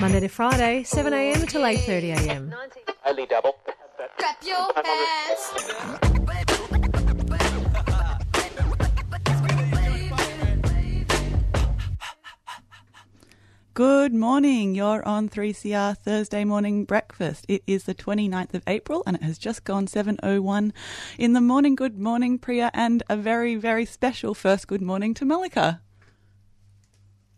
Monday to Friday, 7am until 8.30am. Only double. Clap your hands. Good morning. You're on 3CR Thursday morning breakfast. It is the 29th of April and it has just gone 7:01 in the morning. Good morning, Priya, and a very very special first good morning to Malika.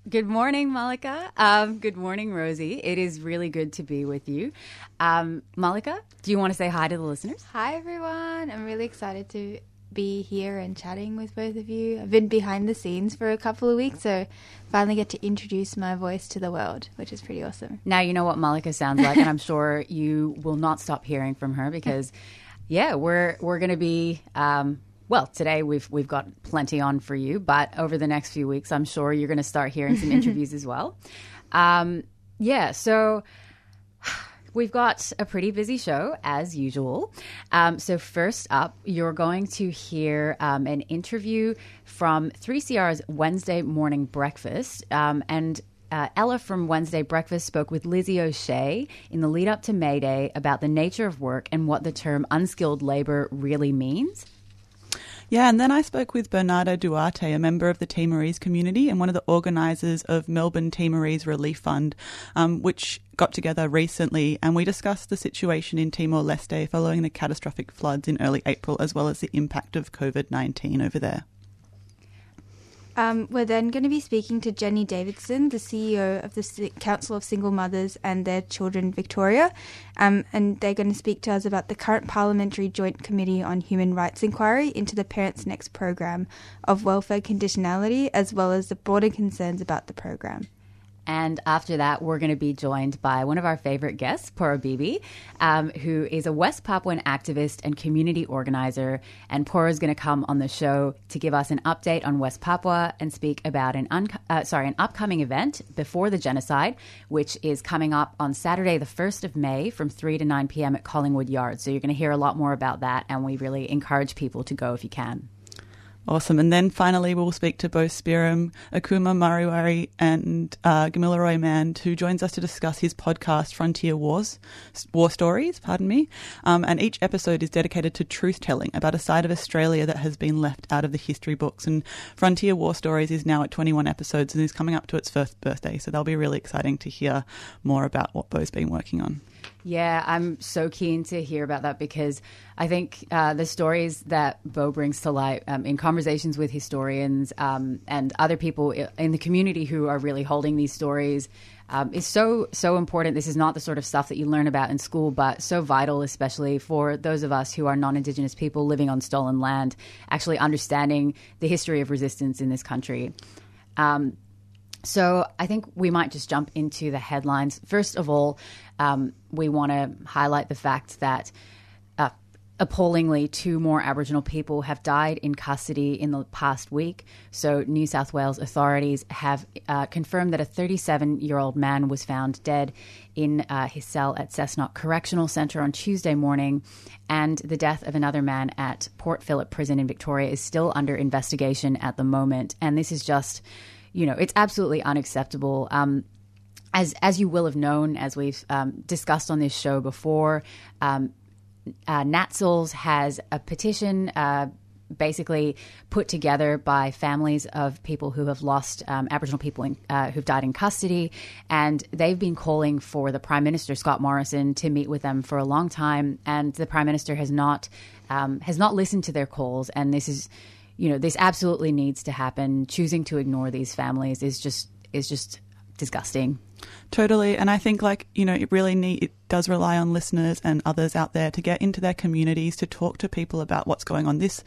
Good morning, Malika. Um, good morning, Rosie. It is really good to be with you. Um, Malika, do you want to say hi to the listeners? Hi everyone. I'm really excited to be here and chatting with both of you. I've been behind the scenes for a couple of weeks, so finally get to introduce my voice to the world, which is pretty awesome. Now you know what Malika sounds like, and I'm sure you will not stop hearing from her because, yeah, we're we're going to be. Um, well, today we've we've got plenty on for you, but over the next few weeks, I'm sure you're going to start hearing some interviews as well. Um, yeah, so We've got a pretty busy show as usual. Um, so, first up, you're going to hear um, an interview from 3CR's Wednesday morning breakfast. Um, and uh, Ella from Wednesday Breakfast spoke with Lizzie O'Shea in the lead up to May Day about the nature of work and what the term unskilled labour really means. Yeah, and then I spoke with Bernardo Duarte, a member of the Timorese community and one of the organisers of Melbourne Timorese Relief Fund, um, which got together recently, and we discussed the situation in Timor Leste following the catastrophic floods in early April, as well as the impact of COVID 19 over there. Um, we're then going to be speaking to Jenny Davidson, the CEO of the Council of Single Mothers and Their Children Victoria, um, and they're going to speak to us about the current Parliamentary Joint Committee on Human Rights inquiry into the Parents Next program of welfare conditionality, as well as the broader concerns about the program. And after that, we're going to be joined by one of our favorite guests, Pora Bibi, um, who is a West Papuan activist and community organizer. And Pora is going to come on the show to give us an update on West Papua and speak about an un- uh, sorry an upcoming event before the genocide, which is coming up on Saturday, the first of May, from three to nine p.m. at Collingwood Yard. So you're going to hear a lot more about that, and we really encourage people to go if you can. Awesome. And then finally, we'll speak to Boe Spearim, Akuma Mariwari, and uh, Gamilaroi Mand, who joins us to discuss his podcast, Frontier Wars, War Stories, pardon me. Um, and each episode is dedicated to truth telling about a side of Australia that has been left out of the history books. And Frontier War Stories is now at 21 episodes and is coming up to its first birthday. So that'll be really exciting to hear more about what Boe's been working on. Yeah, I'm so keen to hear about that because I think uh, the stories that Boe brings to light um, in conversations with historians um, and other people in the community who are really holding these stories um, is so so important. This is not the sort of stuff that you learn about in school, but so vital, especially for those of us who are non-Indigenous people living on stolen land, actually understanding the history of resistance in this country. Um, so I think we might just jump into the headlines. First of all, um, we want to highlight the fact that uh, appallingly, two more Aboriginal people have died in custody in the past week. So New South Wales authorities have uh, confirmed that a 37-year-old man was found dead in uh, his cell at Cessnock Correctional Centre on Tuesday morning, and the death of another man at Port Phillip Prison in Victoria is still under investigation at the moment. And this is just you know, it's absolutely unacceptable. Um, as as you will have known, as we've um, discussed on this show before, um, uh, has a petition. Uh, basically put together by families of people who have lost um, Aboriginal people in, uh, who've died in custody, and they've been calling for the Prime Minister Scott Morrison to meet with them for a long time, and the Prime Minister has not um, has not listened to their calls, and this is you know, this absolutely needs to happen. Choosing to ignore these families is just is just disgusting. Totally, and I think like you know, it really need it does rely on listeners and others out there to get into their communities to talk to people about what's going on. This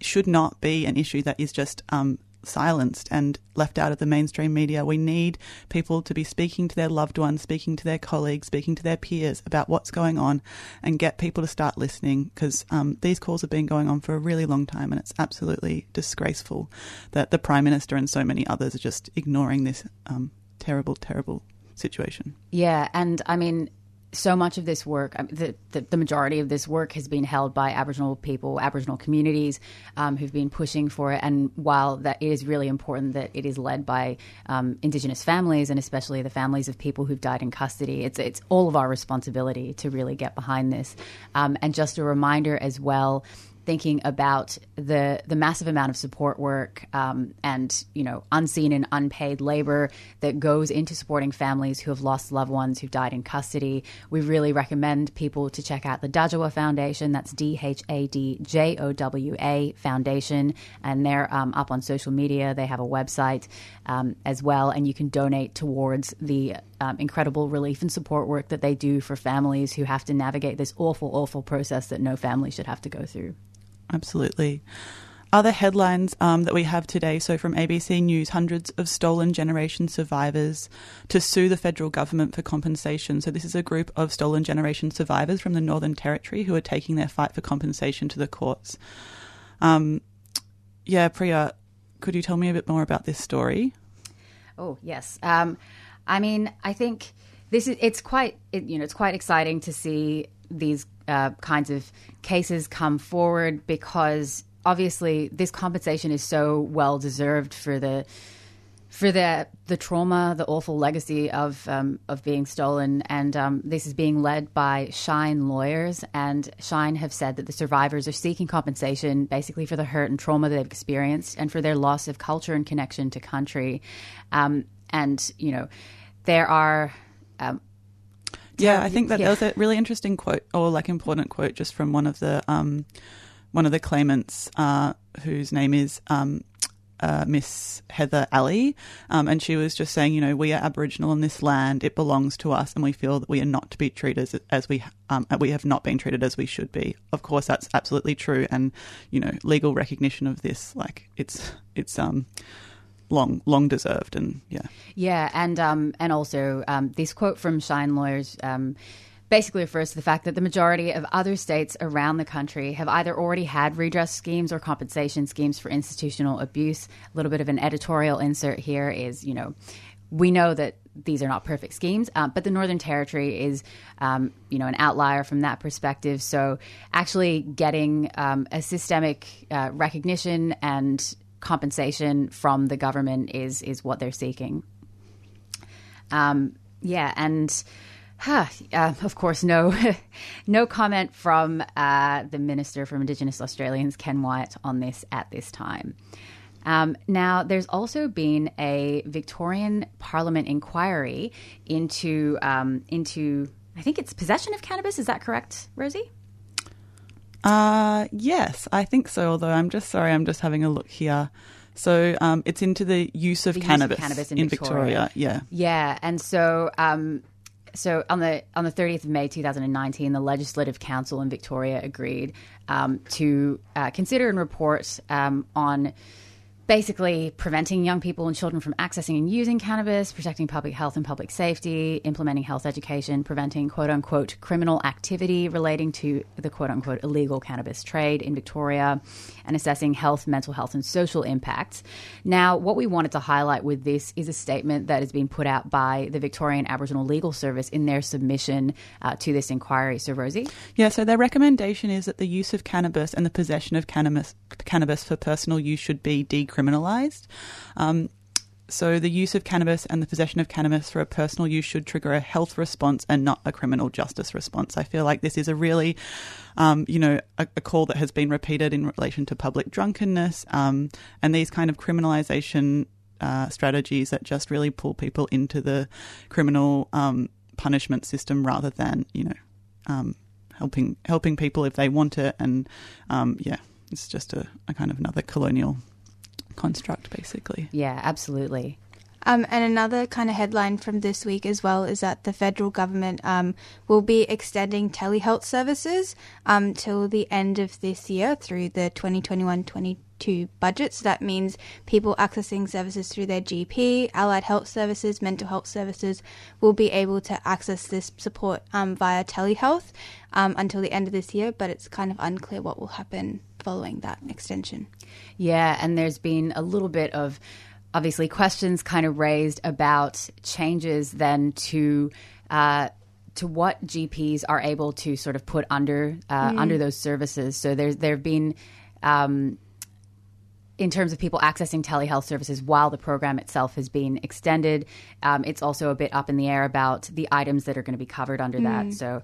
should not be an issue that is just um, silenced and left out of the mainstream media. We need people to be speaking to their loved ones, speaking to their colleagues, speaking to their peers about what's going on and get people to start listening because um, these calls have been going on for a really long time and it's absolutely disgraceful that the Prime Minister and so many others are just ignoring this um, terrible, terrible situation. Yeah, and I mean, so much of this work, the, the, the majority of this work has been held by Aboriginal people, Aboriginal communities um, who've been pushing for it. And while that it is really important that it is led by um, Indigenous families and especially the families of people who've died in custody, it's it's all of our responsibility to really get behind this. Um, and just a reminder as well thinking about the the massive amount of support work um, and you know unseen and unpaid labor that goes into supporting families who have lost loved ones who've died in custody. We really recommend people to check out the Dhadjowa Foundation. That's D H A D J O W A Foundation, and they're um, up on social media. They have a website um, as well, and you can donate towards the um, incredible relief and support work that they do for families who have to navigate this awful, awful process that no family should have to go through. Absolutely. Other headlines um, that we have today so, from ABC News, hundreds of stolen generation survivors to sue the federal government for compensation. So, this is a group of stolen generation survivors from the Northern Territory who are taking their fight for compensation to the courts. Um, yeah, Priya, could you tell me a bit more about this story? Oh yes. Um, I mean, I think this is it's quite it, you know it's quite exciting to see these uh, kinds of cases come forward because obviously this compensation is so well deserved for the for the the trauma, the awful legacy of um, of being stolen, and um, this is being led by Shine lawyers. And Shine have said that the survivors are seeking compensation, basically for the hurt and trauma they've experienced, and for their loss of culture and connection to country. Um, and you know, there are. Um, Yeah, I think that yeah. there was a really interesting quote or like important quote just from one of the um, one of the claimants uh, whose name is um, uh, Miss Heather Alley, um, and she was just saying, you know, we are Aboriginal on this land; it belongs to us, and we feel that we are not to be treated as, as we um, we have not been treated as we should be. Of course, that's absolutely true, and you know, legal recognition of this, like it's it's um long long deserved, and yeah. Yeah, and um, and also um, this quote from Shine Lawyers um, basically refers to the fact that the majority of other states around the country have either already had redress schemes or compensation schemes for institutional abuse. A little bit of an editorial insert here is, you know, we know that these are not perfect schemes, um, but the Northern Territory is, um, you know, an outlier from that perspective. So, actually getting um, a systemic uh, recognition and compensation from the government is is what they're seeking. Um, yeah, and huh, uh, of course, no, no comment from uh, the Minister from Indigenous Australians, Ken Wyatt, on this at this time. Um, now, there's also been a Victorian Parliament inquiry into um, into I think it's possession of cannabis. Is that correct, Rosie? Uh, yes, I think so. Although I'm just sorry, I'm just having a look here. So um, it's into the use of The use of cannabis, cannabis in in Victoria. Victoria. Yeah. Yeah, and so um, so on the on the 30th of May 2019, the Legislative Council in Victoria agreed um, to uh, consider and report um, on basically preventing young people and children from accessing and using cannabis, protecting public health and public safety, implementing health education, preventing quote unquote criminal activity relating to the quote unquote illegal cannabis trade in Victoria, and assessing health, mental health, and social impacts. Now, what we wanted to highlight with this is a statement that has been put out by the Victorian Aboriginal Legal Service in their submission uh, to this inquiry. So, Rosie? Yeah, so their recommendation is that the use of cannabis and the possession of cannabis, cannabis for personal use should be decriminalised. Um, so the use of cannabis and the possession of cannabis for a personal use should trigger a health response and not a criminal justice response. I feel like this is a really, um, you know, a, a call that has been repeated in relation to public drunkenness um, and these kind of criminalisation uh, strategies that just really pull people into the criminal um, punishment system rather than, you know, um, helping helping people if they want it. And um, yeah, it's just a, a kind of another colonial construct, basically. Yeah, absolutely. Um, and another kind of headline from this week as well is that the federal government um, will be extending telehealth services um, till the end of this year through the 2021 22 2022 budget. So that means people accessing services through their GP, allied health services, mental health services will be able to access this support um, via telehealth um, until the end of this year, but it's kind of unclear what will happen following that extension. Yeah, and there's been a little bit of obviously questions kind of raised about changes then to. Uh, to what GPs are able to sort of put under uh, under those services. So there's there have been. Um, in terms of people accessing telehealth services while the program itself has been extended, um, it's also a bit up in the air about the items that are going to be covered under that. So,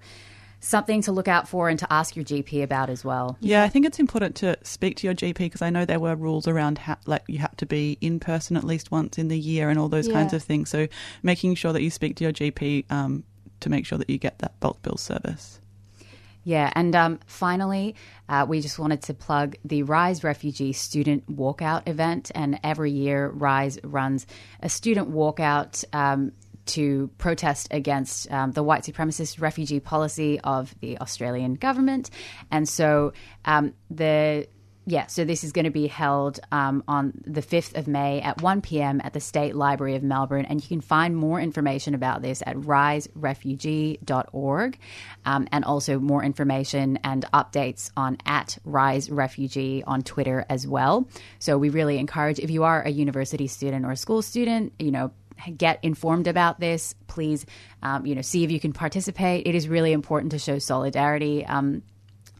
something to look out for and to ask your GP about as well. Yeah, I think it's important to speak to your GP because I know there were rules around how, like you have to be in person at least once in the year and all those kinds of things. So making sure that you speak to your GP um, to make sure that you get that bulk bill service. Yeah, and um, finally, uh, we just wanted to plug the Rise Refugee Student Walkout event. And every year, Rise runs a student walkout um, to protest against um, the white supremacist refugee policy of the Australian government. And so um, the yeah, so this is going to be held um, on the 5th of May at 1 p.m. at the State Library of Melbourne. And you can find more information about this at riserefugee.org um, and also more information and updates on at Rise Refugee on Twitter as well. So we really encourage if you are a university student or a school student, you know, get informed about this. Please, um, you know, see if you can participate. It is really important to show solidarity. Um,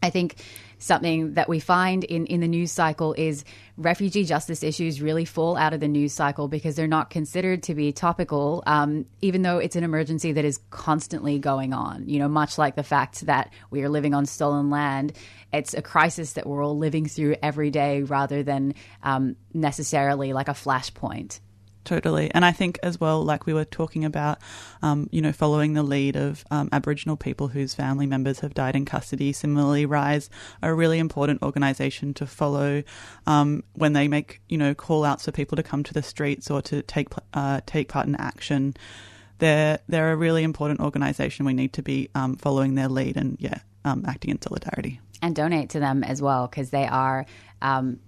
I think something that we find in, in the news cycle is refugee justice issues really fall out of the news cycle because they're not considered to be topical, um, even though it's an emergency that is constantly going on. You know, much like the fact that we are living on stolen land, it's a crisis that we're all living through every day rather than um, necessarily like a flashpoint. Totally. And I think as well, like we were talking about, um, you know, following the lead of um, Aboriginal people whose family members have died in custody. Similarly, RISE are a really important organisation to follow um, when they make, you know, call outs for people to come to the streets or to take uh, take part in action. They're, they're a really important organisation. We need to be um, following their lead and, yeah, um, acting in solidarity. and donate to them as well because they are um,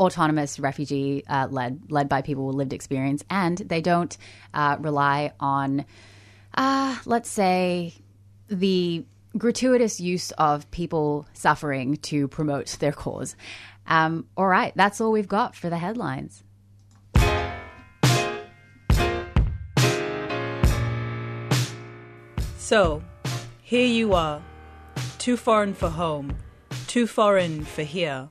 autonomous refugee uh, led led by people with lived experience and they don't uh, rely on uh, let's say the gratuitous use of people suffering to promote their cause. Um, all right that's all we've got for the headlines. So, here you are, too foreign for home, too foreign for here,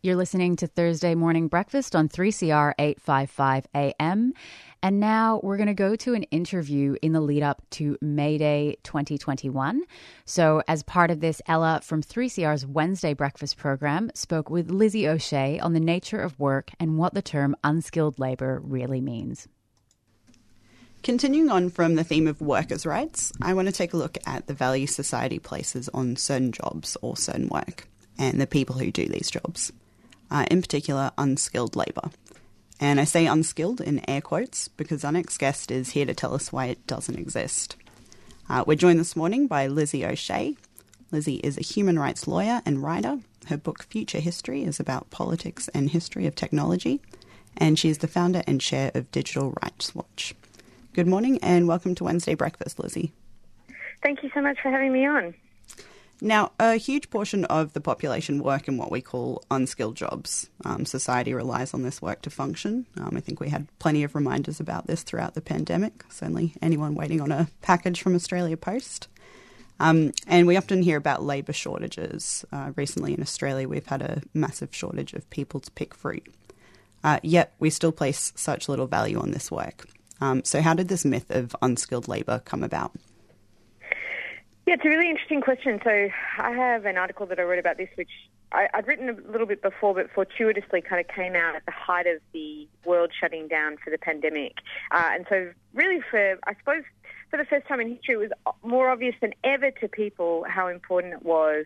You're listening to Thursday Morning Breakfast on 3CR 855 AM. And now we're going to go to an interview in the lead up to May Day 2021. So, as part of this, Ella from 3CR's Wednesday Breakfast program spoke with Lizzie O'Shea on the nature of work and what the term unskilled labour really means. Continuing on from the theme of workers' rights, I want to take a look at the value society places on certain jobs or certain work and the people who do these jobs, uh, in particular, unskilled labour. And I say unskilled in air quotes because our next guest is here to tell us why it doesn't exist. Uh, we're joined this morning by Lizzie O'Shea. Lizzie is a human rights lawyer and writer. Her book Future History is about politics and history of technology, and she is the founder and chair of Digital Rights Watch. Good morning and welcome to Wednesday Breakfast, Lizzie. Thank you so much for having me on. Now, a huge portion of the population work in what we call unskilled jobs. Um, society relies on this work to function. Um, I think we had plenty of reminders about this throughout the pandemic. Certainly, anyone waiting on a package from Australia Post. Um, and we often hear about labour shortages. Uh, recently in Australia, we've had a massive shortage of people to pick fruit. Uh, yet, we still place such little value on this work. Um, so, how did this myth of unskilled labour come about? Yeah, it's a really interesting question. So I have an article that I wrote about this, which I, I'd written a little bit before, but fortuitously kind of came out at the height of the world shutting down for the pandemic. Uh, and so really for, I suppose, for the first time in history, it was more obvious than ever to people how important it was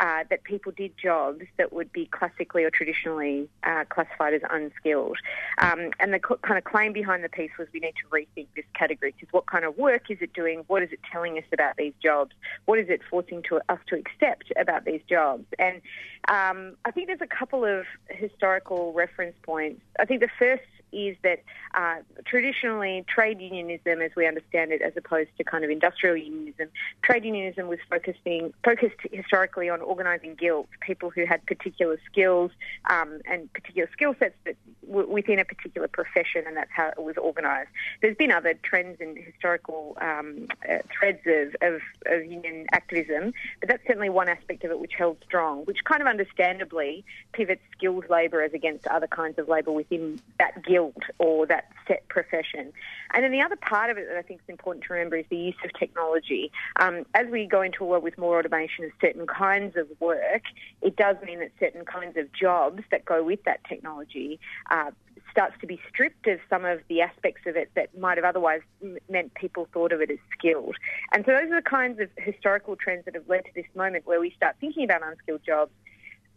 uh, that people did jobs that would be classically or traditionally uh, classified as unskilled. Um, and the co- kind of claim behind the piece was we need to rethink this category because what kind of work is it doing? What is it telling us about these jobs? What is it forcing to, us to accept about these jobs? And um, I think there's a couple of historical reference points. I think the first is that uh, traditionally trade unionism, as we understand it, as opposed to kind of industrial unionism, trade unionism was focusing focused historically on organising guilds, people who had particular skills um, and particular skill sets that w- within a particular profession, and that's how it was organised. There's been other trends and historical um, uh, threads of, of, of union activism, but that's certainly one aspect of it which held strong, which kind of understandably pivots skilled labour as against other kinds of labour within that guild or that set profession. And then the other part of it that I think is important to remember is the use of technology. Um, as we go into a world with more automation of certain kinds of work, it does mean that certain kinds of jobs that go with that technology uh, starts to be stripped of some of the aspects of it that might have otherwise meant people thought of it as skilled. And so those are the kinds of historical trends that have led to this moment where we start thinking about unskilled jobs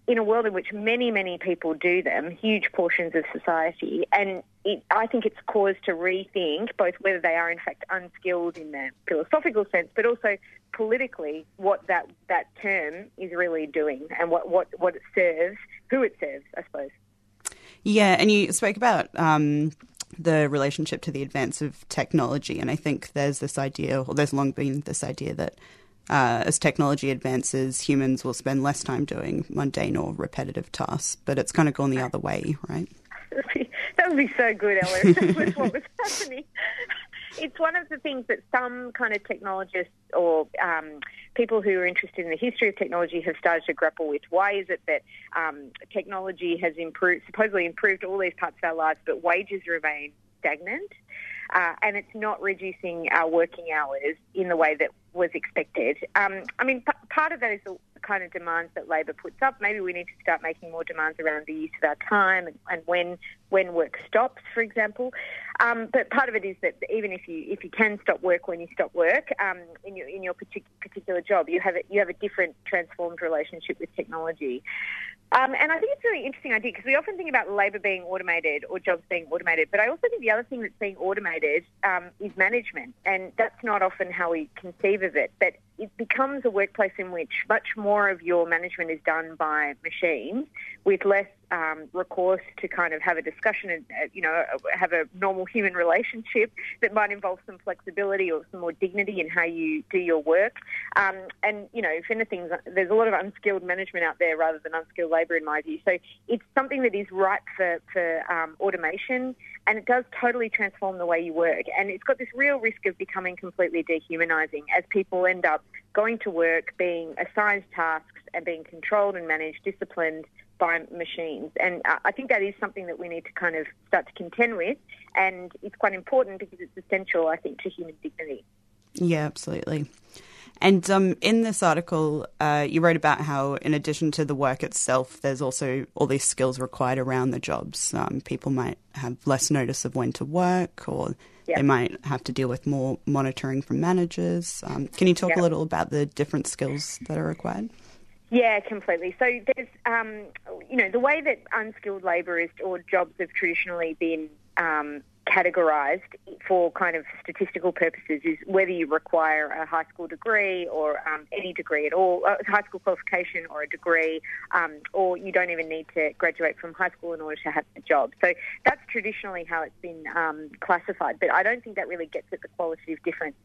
in a world in which many, many people do them, huge portions of society, and it, I think it's cause to rethink both whether they are in fact unskilled in the philosophical sense, but also politically what that, that term is really doing and what, what, what it serves, who it serves, I suppose. Yeah, and you spoke about um, the relationship to the advance of technology, and I think there's this idea, or there's long been this idea that uh, as technology advances, humans will spend less time doing mundane or repetitive tasks, but it's kind of gone the other way, right? that would be so good, that was what was happening. It's one of the things that some kind of technologists or um, people who are interested in the history of technology have started to grapple with. Why is it that um, technology has improved, supposedly improved all these parts of our lives, but wages remain stagnant? Uh, and it's not reducing our working hours in the way that was expected. Um, I mean, p- part of that is the kind of demands that Labor puts up. Maybe we need to start making more demands around the use of our time and, and when when work stops, for example. Um, but part of it is that even if you if you can stop work when you stop work um, in your in your particular job, you have a, you have a different transformed relationship with technology. Um, and I think it's a really interesting idea because we often think about labour being automated or jobs being automated, but I also think the other thing that's being automated um, is management, and that's not often how we conceive of it. But it becomes a workplace in which much more of your management is done by machines with less um, recourse to kind of have a discussion and, uh, you know, have a normal human relationship that might involve some flexibility or some more dignity in how you do your work. Um, and, you know, if anything, there's a lot of unskilled management out there rather than unskilled labour in my view. So it's something that is ripe for, for um, automation and it does totally transform the way you work. And it's got this real risk of becoming completely dehumanising as people end up going to work, being assigned tasks and being controlled and managed, disciplined by machines. And uh, I think that is something that we need to kind of start to contend with. And it's quite important because it's essential, I think, to human dignity. Yeah, absolutely. And um, in this article, uh, you wrote about how, in addition to the work itself, there's also all these skills required around the jobs. Um, people might have less notice of when to work, or they might have to deal with more monitoring from managers. Um, can you talk a little about the different skills that are required? Yeah, completely. So there's, um, you know, the way that unskilled labour is or jobs have traditionally been um, categorised for kind of statistical purposes is whether you require a high school degree or um, any degree at all, a high school qualification or a degree, um, or you don't even need to graduate from high school in order to have a job. So that's traditionally how it's been um, classified, but I don't think that really gets at the qualitative difference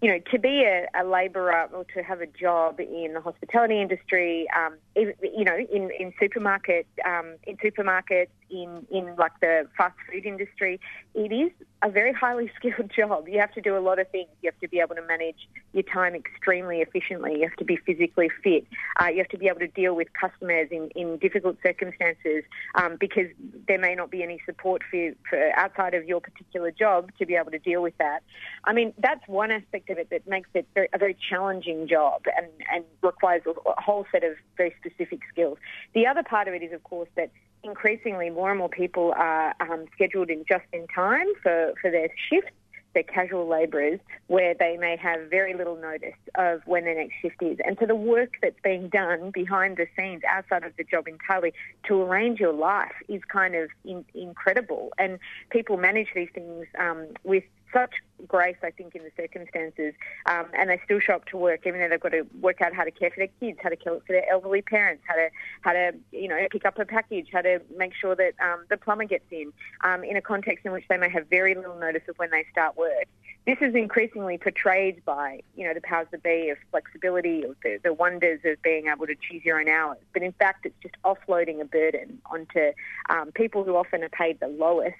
you know, to be a, a labourer or to have a job in the hospitality industry, um, you know, in in supermarket, um, in supermarkets, in in like the fast food industry, it is a very highly skilled job. You have to do a lot of things. You have to be able to manage your time extremely efficiently. You have to be physically fit. Uh, you have to be able to deal with customers in, in difficult circumstances um, because there may not be any support for, for outside of your particular job to be able to deal with that. I mean, that's one aspect of it that makes it very, a very challenging job and, and requires a, a whole set of very specific skills. The other part of it is, of course, that increasingly more and more people are um, scheduled in just in time for, for their shifts. They're casual labourers where they may have very little notice of when their next shift is. And so the work that's being done behind the scenes outside of the job entirely to arrange your life is kind of in, incredible. And people manage these things um, with such grace, I think, in the circumstances, um, and they still show up to work, even though they've got to work out how to care for their kids, how to care for their elderly parents, how to how to you know pick up a package, how to make sure that um, the plumber gets in, um, in a context in which they may have very little notice of when they start work. This is increasingly portrayed by you know the powers that be of flexibility, of the, the wonders of being able to choose your own hours, but in fact, it's just offloading a burden onto um, people who often are paid the lowest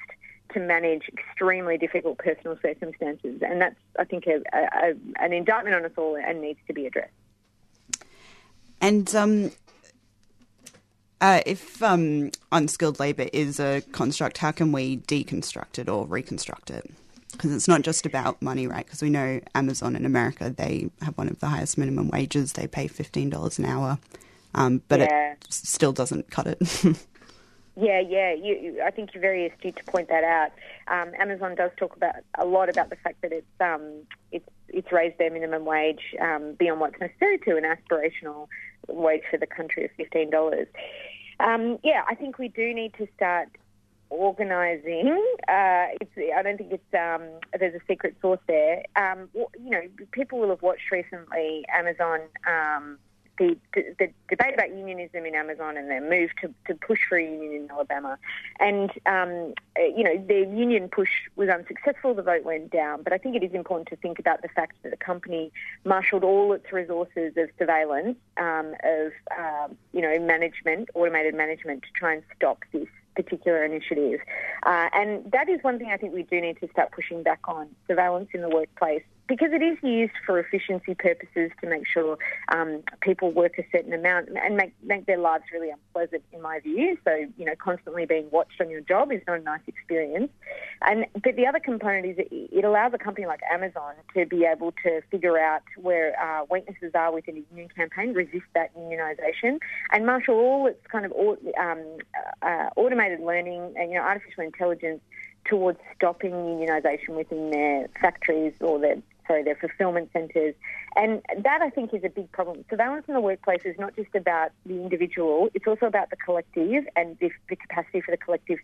to manage extremely difficult personal circumstances. And that's, I think, a, a, an indictment on us all and needs to be addressed. And um, uh, if um, unskilled labour is a construct, how can we deconstruct it or reconstruct it? Because it's not just about money, right? Because we know Amazon in America, they have one of the highest minimum wages. They pay $15 an hour, um, but Yeah. it still doesn't cut it. Yeah, yeah. You, you, I think you're very astute to point that out. Um, Amazon does talk about a lot about the fact that it's um, it's it's raised their minimum wage um, beyond what's necessary to an aspirational wage for the country of fifteen dollars. Um, yeah, I think we do need to start organising. Uh, I don't think it's um, there's a secret sauce there. Um, you know, people will have watched recently Amazon. Um, the, the, debate about unionism in Amazon and their move to, to push for a union in Alabama. And, um, uh, you know, their union push was unsuccessful, the vote went down. But I think it is important to think about the fact that the company marshalled all its resources of surveillance, um, of, um, you know, management, automated management to try and stop this particular initiative. Uh, and that is one thing I think we do need to start pushing back on surveillance in the workplace because it is used for efficiency purposes to make sure um, people work a certain amount and make, make their lives really unpleasant, in my view. So, you know, constantly being watched on your job is not a nice experience. And but the other component is it, it allows a company like Amazon to be able to figure out where uh, weaknesses are within a union campaign, resist that unionisation, and marshal all its kind of um, uh, automated learning and you know artificial intelligence towards stopping unionisation within their factories or their sorry their fulfilment centres, and that I think is a big problem. Surveillance in the workplace is not just about the individual; it's also about the collective and the, the capacity for the collective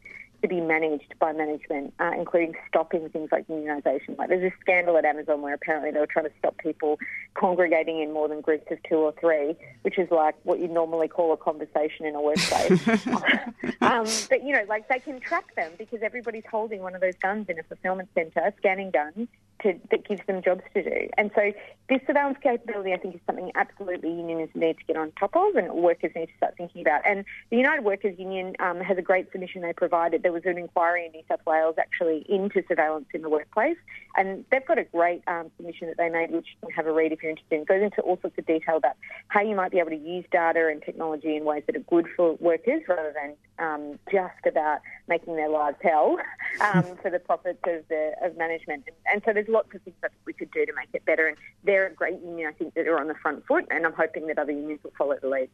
to be managed by management, uh, including stopping things like unionisation. Like there's a scandal at Amazon where apparently they were trying to stop people congregating in more than groups of two or three, which is like what you'd normally call a conversation in a workplace. um, but you know, like they can track them because everybody's holding one of those guns in a fulfillment centre, scanning guns. To, that gives them jobs to do. And so this surveillance capability, I think, is something absolutely unions need to get on top of and workers need to start thinking about. And the United Workers Union um, has a great submission they provided. There was an inquiry in New South Wales actually into surveillance in the workplace, and they've got a great um, submission that they made, which you can have a read if you're interested. It goes into all sorts of detail about how you might be able to use data and technology in ways that are good for workers rather than um, just about making their lives hell um, for the profits of the of management. And, and so there's lots of things that we could do to make it better. And they're a great union, I think, that are on the front foot, and I'm hoping that other unions will follow the lead.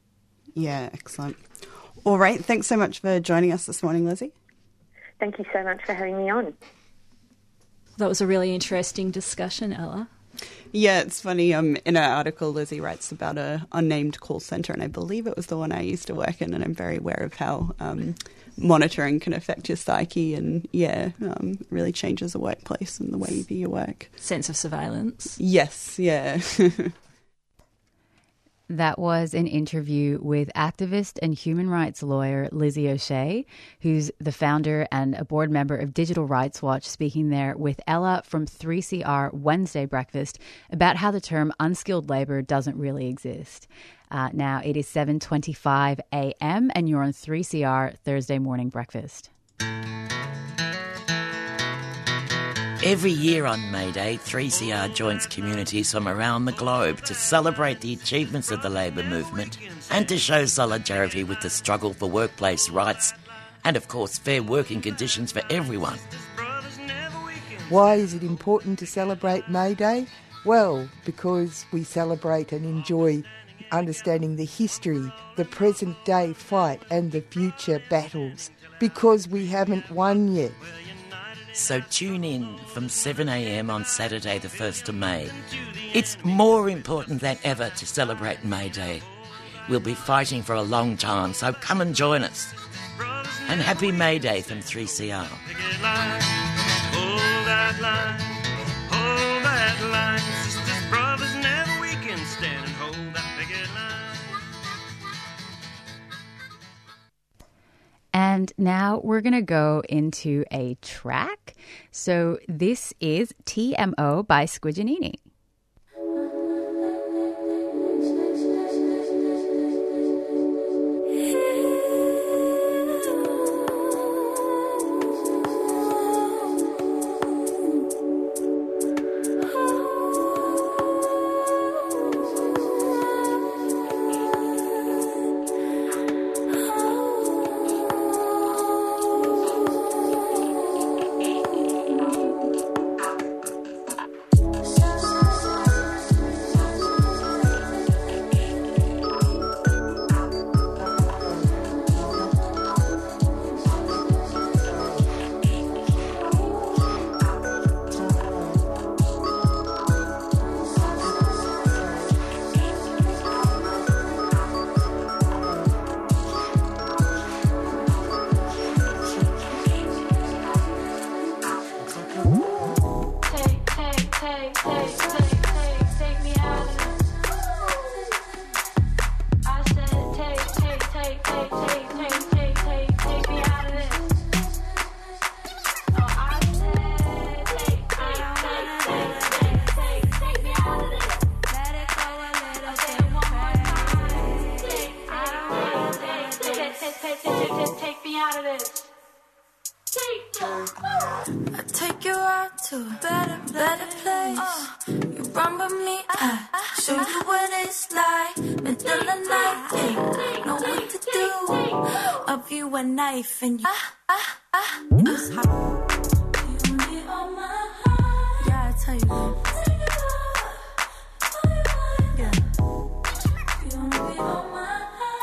yeah, excellent. All right. Thanks so much for joining us this morning, Lizzie. Thank you so much for having me on. That was a really interesting discussion, Ella. Yeah, it's funny. Um, in an article, Lizzie writes about a unnamed call center, and I believe it was the one I used to work in. And I'm very aware of how um, monitoring can affect your psyche, and yeah, um, really changes the workplace and the way you do your work. Sense of surveillance. Yes, yeah. That was an interview with activist and human rights lawyer Lizzie O'Shea, who's the founder and a board member of Digital Rights Watch, speaking there with Ella from 3CR Wednesday Breakfast about how the term unskilled labour doesn't really exist. Uh, now it is 7:25 a.m. and you're on 3CR Thursday morning breakfast. Every year on May Day, 3CR joins communities from around the globe to celebrate the achievements of the labour movement and to show solidarity with the struggle for workplace rights and, of course, fair working conditions for everyone. Why is it important to celebrate May Day? Well, because we celebrate and enjoy understanding the history, the present day fight, and the future battles. Because we haven't won yet. So tune in from 7am on Saturday, the 1st of May. It's more important than ever to celebrate May Day. We'll be fighting for a long time, so come and join us. And happy May Day from 3CR. Hold that line, hold that line. And now we're going to go into a track. So this is TMO by Squidginini.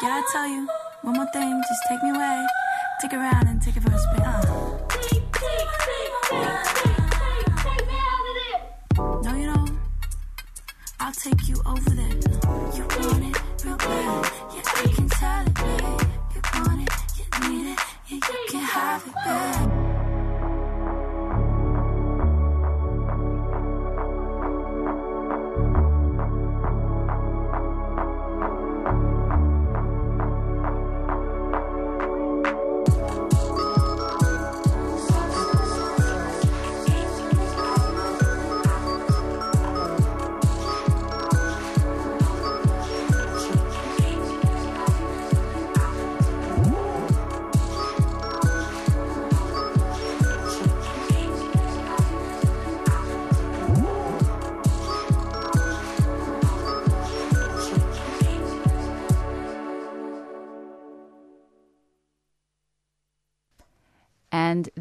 Yeah, I tell you. One more thing, just take me away. Take it around and take it for a spin. Uh. No, you don't. I'll take you over there. You want it real bad. Yeah, I can tell it, babe. You want it, you need it. Yeah, you can have it, babe.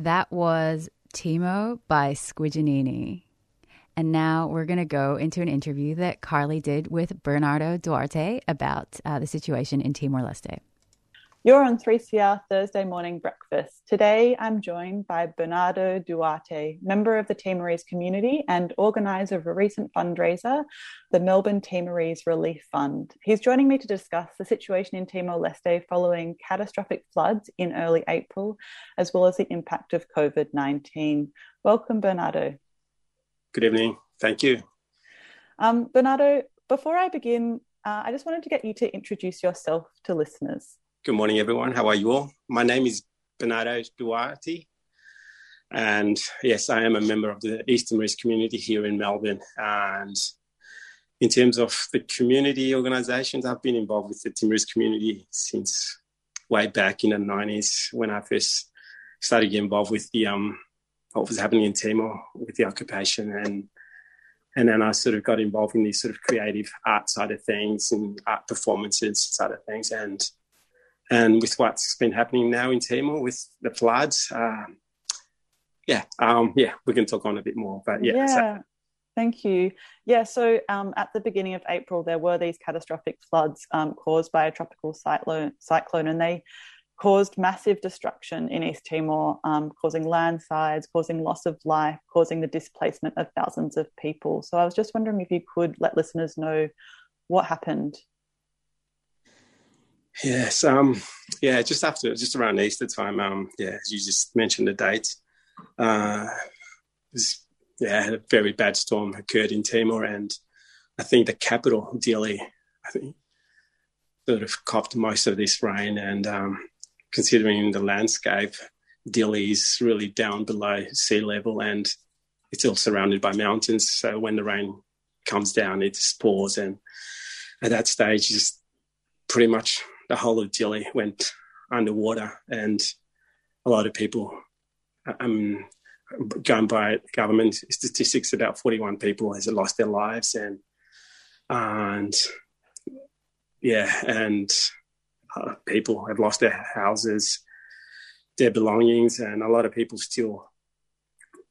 That was Timo by Squidginini. And now we're going to go into an interview that Carly did with Bernardo Duarte about uh, the situation in Timor Leste. You're on 3CR Thursday morning breakfast. Today I'm joined by Bernardo Duarte, member of the Timorese community and organizer of a recent fundraiser, the Melbourne Timorese Relief Fund. He's joining me to discuss the situation in Timor Leste following catastrophic floods in early April, as well as the impact of COVID 19. Welcome, Bernardo. Good evening. Thank you. Um, Bernardo, before I begin, uh, I just wanted to get you to introduce yourself to listeners. Good morning, everyone. How are you all? My name is Bernardo Duarte. And yes, I am a member of the East Timorese community here in Melbourne. And in terms of the community organisations, I've been involved with the Timorese community since way back in the nineties when I first started getting involved with the um, what was happening in Timor with the occupation and and then I sort of got involved in this sort of creative art side of things and art performances side of things and and with what's been happening now in Timor with the floods, um, yeah, um, yeah, we can talk on a bit more, but yeah. Yeah. so- Thank you. Yeah, so um, at the beginning of April, there were these catastrophic floods um, caused by a tropical cyclone, cyclone, and they caused massive destruction in East Timor, um, causing landslides, causing loss of life, causing the displacement of thousands of people. So I was just wondering if you could let listeners know what happened. Yes, um, yeah, just after, just around Easter time, um, yeah, as you just mentioned the date, uh, was, yeah, a very bad storm occurred in Timor, and I think the capital, Dili, I think, sort of copped most of this rain, and um, considering the landscape, Dili is really down below sea level, and it's all surrounded by mountains. So when the rain comes down, it just pours, and at that stage, just pretty much the whole of Dili went underwater, and a lot of people, um, going by government statistics, about 41 people has lost their lives, and and yeah, and uh, people have lost their houses, their belongings, and a lot of people still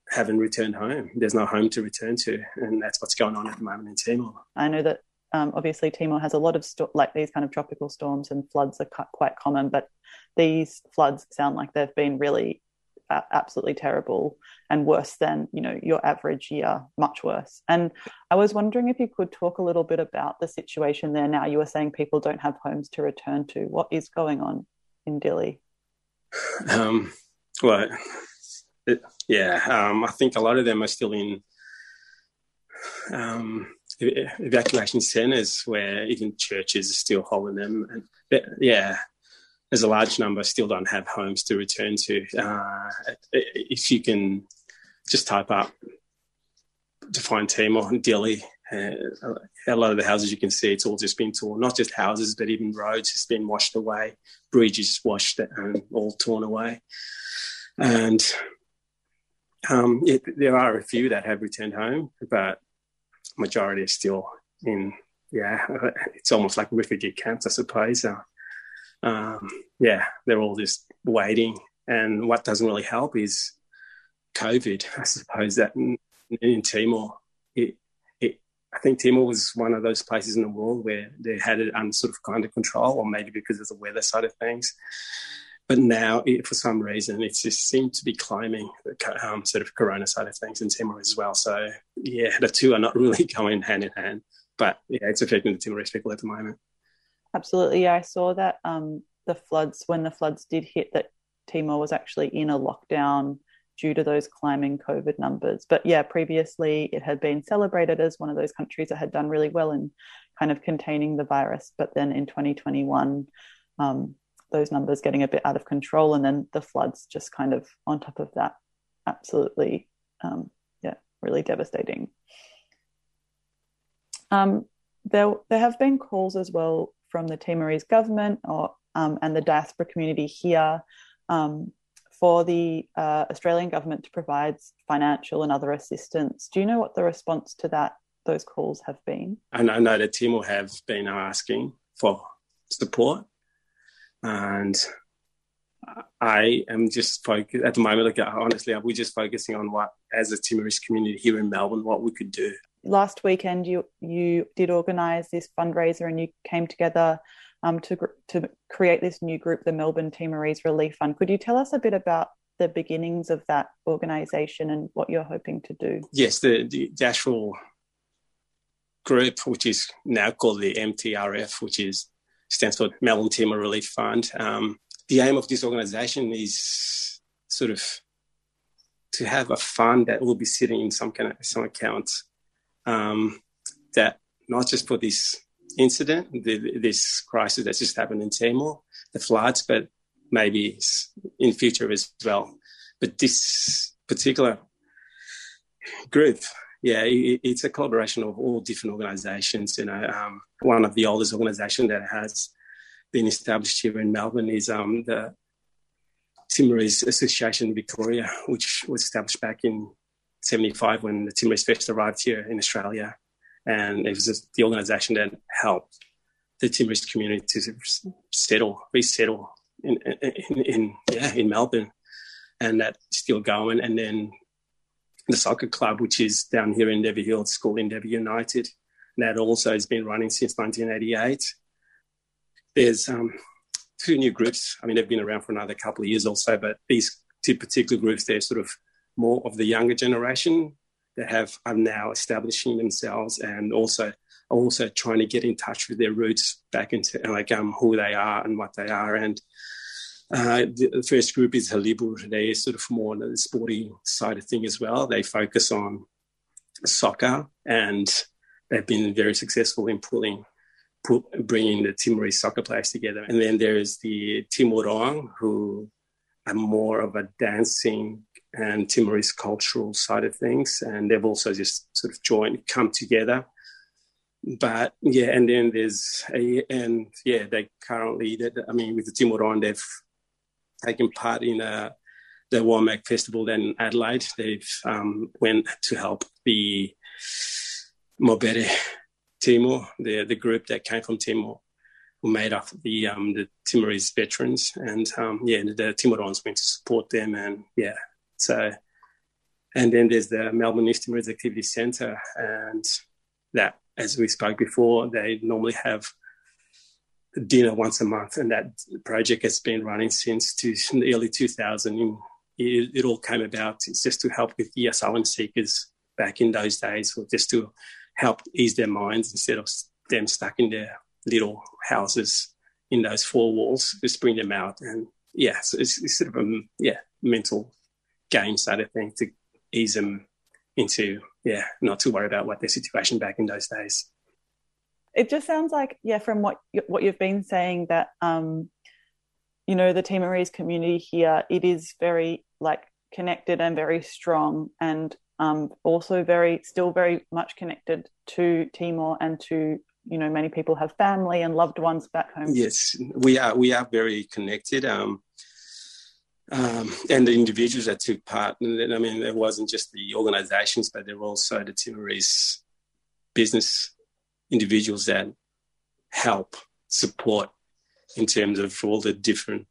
haven't returned home. There's no home to return to, and that's what's going on at the moment in Timor. I know that um, obviously Timor has a lot of sto- like these kind of tropical storms and floods are cu- quite common, but these floods sound like they've been really uh, absolutely terrible and worse than you know your average year, much worse. And I was wondering if you could talk a little bit about the situation there now. You were saying people don't have homes to return to. What is going on in Dili? Um, well, it, yeah, um, I think a lot of them are still in um, evacuation centres where even churches are still holding them. And but, yeah, there's a large number still don't have homes to return to. Uh, if you can just type up define Timor and Dili, uh, a lot of the houses you can see it's all just been torn. Not just houses, but even roads has been washed away, bridges washed and all torn away, and um, it, there are a few that have returned home, but majority are still in. Yeah, it's almost like refugee camps, I suppose. Uh, um, yeah, they're all just waiting, and what doesn't really help is COVID. I suppose that in, in Timor, it, it, I think Timor was one of those places in the world where they had it under sort of kind of control, or maybe because of the weather side of things. But now, it, for some reason, it just seemed to be climbing the um, sort of corona side of things in Timor as well. So, yeah, the two are not really going hand in hand. But yeah, it's affecting the Timorese people at the moment. Absolutely, yeah. I saw that um, the floods when the floods did hit that Timor was actually in a lockdown due to those climbing COVID numbers. But yeah, previously it had been celebrated as one of those countries that had done really well in kind of containing the virus. But then in 2021, um, those numbers getting a bit out of control, and then the floods just kind of on top of that, absolutely, um, yeah, really devastating. Um, there, there have been calls as well from the Timorese government or um, and the diaspora community here um, for the uh, Australian government to provide financial and other assistance. Do you know what the response to that those calls have been? And I know that Timor have been asking for support, and I am just focused at the moment. Like honestly, we're just focusing on what, as a Timorese community here in Melbourne, what we could do. Last weekend, you you did organise this fundraiser, and you came together um, to to create this new group, the Melbourne Timorese Relief Fund. Could you tell us a bit about the beginnings of that organisation and what you're hoping to do? Yes, the, the, the actual group, which is now called the MTRF, which is stands for Melbourne Timor Relief Fund. Um, the aim of this organisation is sort of to have a fund that will be sitting in some kind of some account um, that not just for this incident, the, this crisis that's just happened in Timor, the floods, but maybe in future as well. But this particular group yeah, it, it's a collaboration of all different organisations. You know, um, one of the oldest organisations that has been established here in Melbourne is um, the Timorese Association Victoria, which was established back in '75 when the Timorese first arrived here in Australia, and it was the organisation that helped the Timorese community to settle, resettle in, in, in yeah in Melbourne, and that's still going. And then the soccer club, which is down here in Endeavour Hill, it's called Endeavour United. And That also has been running since 1988. There's um, two new groups. I mean, they've been around for another couple of years also, but these two particular groups, they're sort of more of the younger generation that have are now establishing themselves and also are also trying to get in touch with their roots back into like um, who they are and what they are and uh, the first group is Halibur. They're sort of more on the sporting side of thing as well. They focus on soccer and they've been very successful in pulling, pull, bringing the Timorese soccer players together. And then there is the Timorong, who are more of a dancing and Timorese cultural side of things. And they've also just sort of joined, come together. But yeah, and then there's a, and yeah, they currently, I mean, with the Timorong, they've taken part in uh, the Womack Festival in Adelaide. They've um, went to help the Mobere Timor, the the group that came from Timor, who made up the um, the Timorese veterans, and um, yeah, the Timorongs went to support them, and yeah, so. And then there's the Melbourne East Timorese Activity Centre, and that, as we spoke before, they normally have dinner once a month, and that project has been running since to, the early 2000. It, it, all came about it's just to help with the asylum seekers back in those days, or just to help ease their minds instead of them stuck in their little houses in those four walls. Just bring them out, and yeah, so it's, it's sort of a yeah mental game side of thing to ease them into yeah not to worry about what their situation back in those days it just sounds like yeah from what what you've been saying that um you know the Timorese community here it is very like connected and very strong and um also very still very much connected to Timor and to you know many people have family and loved ones back home yes we are we are very connected um um, and the individuals that took part. And I mean, it wasn't just the organisations, but there were also the Timorese business individuals that help support in terms of all the different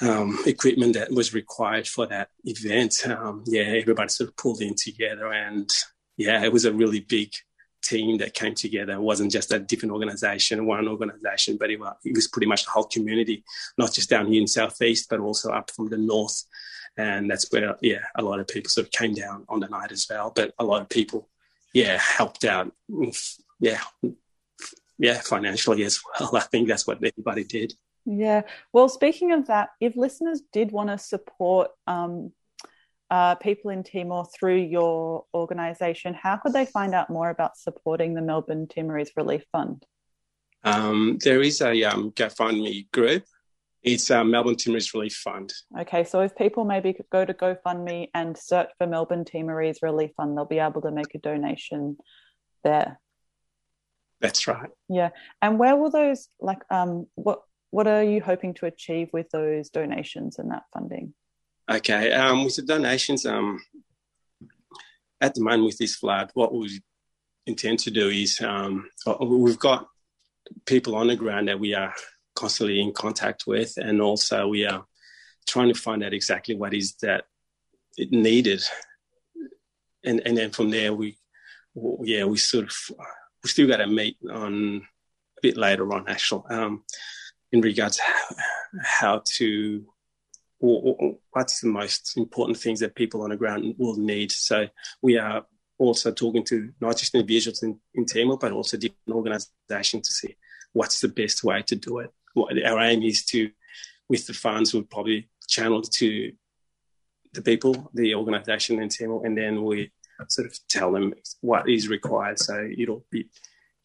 um, equipment that was required for that event. Um, yeah, everybody sort of pulled in together, and yeah, it was a really big team that came together. It wasn't just a different organisation, one organisation, but it was, it was pretty much the whole community, not just down here in southeast, but also up from the north. And that's where, yeah, a lot of people sort of came down on the night as well. But a lot of people, yeah, helped out yeah, yeah, financially as well. I think that's what everybody did. Yeah. Well, speaking of that, if listeners did want to support um, uh, people in Timor through your organisation, how could they find out more about supporting the Melbourne Timorese Relief Fund? Um, there is a um, GoFundMe group. It's uh, Melbourne Timorese Relief Fund. Okay, so if people maybe could go to GoFundMe and search for Melbourne Timorese Relief Fund, they'll be able to make a donation there. That's right. Yeah. And where will those like um what what are you hoping to achieve with those donations and that funding? Okay. Um with the donations, um at the moment with this flood, what we intend to do is um we've got people on the ground that we are constantly in contact with and also we are trying to find out exactly what is that it needed and and then from there we yeah we sort of we still got to meet on a bit later on, actually, um, in regards to how to what's the most important things that people on the ground will need. So we are also talking to not just individuals in, in Timor, but also different organisations to see what's the best way to do it. What our aim is to, with the funds, we'll probably channel to the people, the organisation in Timor, and then we sort of tell them what is required. So it'll be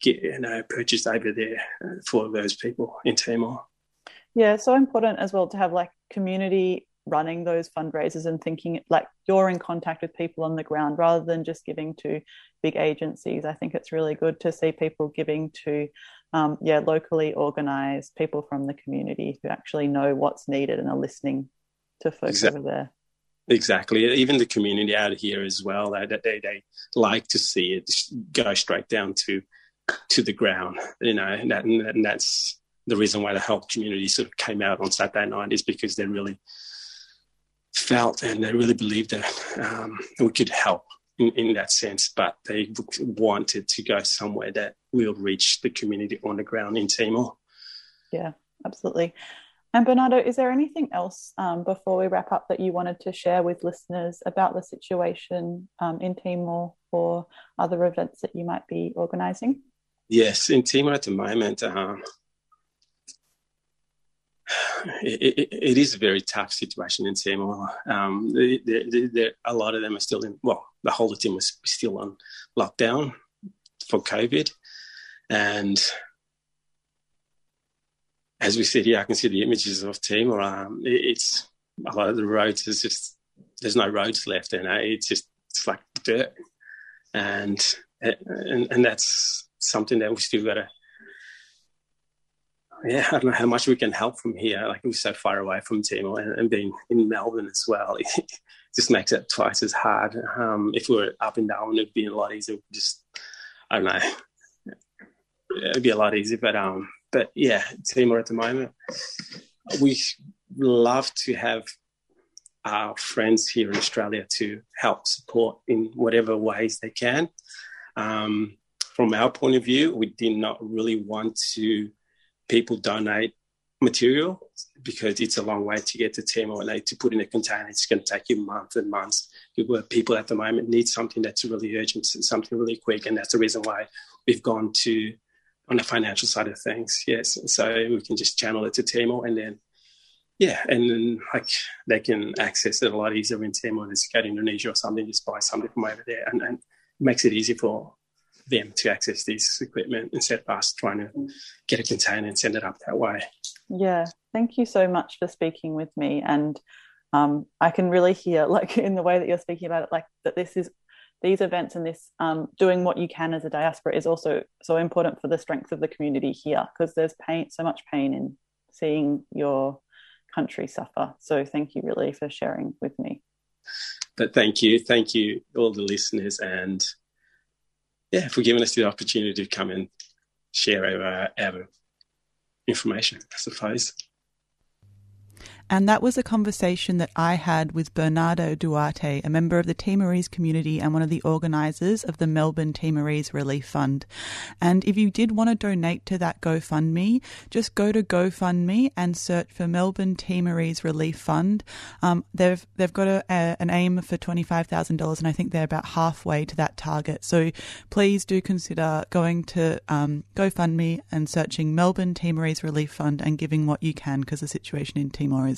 get you know purchased over there uh, for those people in Timor. Yeah, so important as well to have like community running those fundraisers and thinking like you're in contact with people on the ground rather than just giving to big agencies. I think it's really good to see people giving to um, yeah locally organized people from the community who actually know what's needed and are listening to folks Exact- over there. Exactly. Even the community out here as well, they, they, they like to see it go straight down to to the ground, you know, and, that, and that's the reason why the health community sort of came out on Saturday night is because they really felt and they really believed that um, we could help in, in that sense, but they wanted to go somewhere that will reach the community on the ground in Timor. Yeah, absolutely. And Bernardo, is there anything else um, before we wrap up that you wanted to share with listeners about the situation um, in Timor or other events that you might be organising? Yes, in Timor at the moment, um, it, it, it is a very tough situation in Timor. Um, the, the, the, a lot of them are still in, well, the whole of Timor was still on lockdown for COVID. And as we sit here, I can see the images of Timor. Um, it, it's a lot of the roads, there's just, there's no roads left, and it's just, it's like dirt. And, and, and that's something that we still got to yeah, I don't know how much we can help from here. Like we're so far away from Timor and, and being in Melbourne as well, just makes it twice as hard. Um, if we were up and down, it'd be a lot easier. Just, I don't know, it'd be a lot easier. But um, but yeah, Timor at the moment, we love to have our friends here in Australia to help support in whatever ways they can. Um, from our point of view, we did not really want to people donate material because it's a long way to get to Timor and to put in a container. It's going to take you months and months. Where uh, people at the moment need something that's really urgent, something really quick, and that's the reason why we've gone to on the financial side of things. Yes, so we can just channel it to Timor, and then yeah, and then like they can access it a lot easier in Timor. Just go to Indonesia or something, just buy something from over there, and, and makes it easy for them to access this equipment instead of us trying to get a container and send it up that way. Yeah, thank you so much for speaking with me. And um, I can really hear, like, in the way that you're speaking about it, like that this is these events and this um, doing what you can as a diaspora is also so important for the strength of the community here because there's pain, so much pain in seeing your country suffer. So thank you really for sharing with me. But thank you, thank you, all the listeners, and yeah, for giving us the opportunity to come and share our, our information, I suppose. And that was a conversation that I had with Bernardo Duarte, a member of the Timorese community and one of the organisers of the Melbourne Timorese Relief Fund. And if you did want to donate to that GoFundMe, just go to GoFundMe and search for Melbourne Timorese Relief Fund. Um, they've they've got a, a, an aim for twenty five thousand dollars, and I think they're about halfway to that target. So please do consider going to um, GoFundMe and searching Melbourne Timorese Relief Fund and giving what you can because the situation in Timor is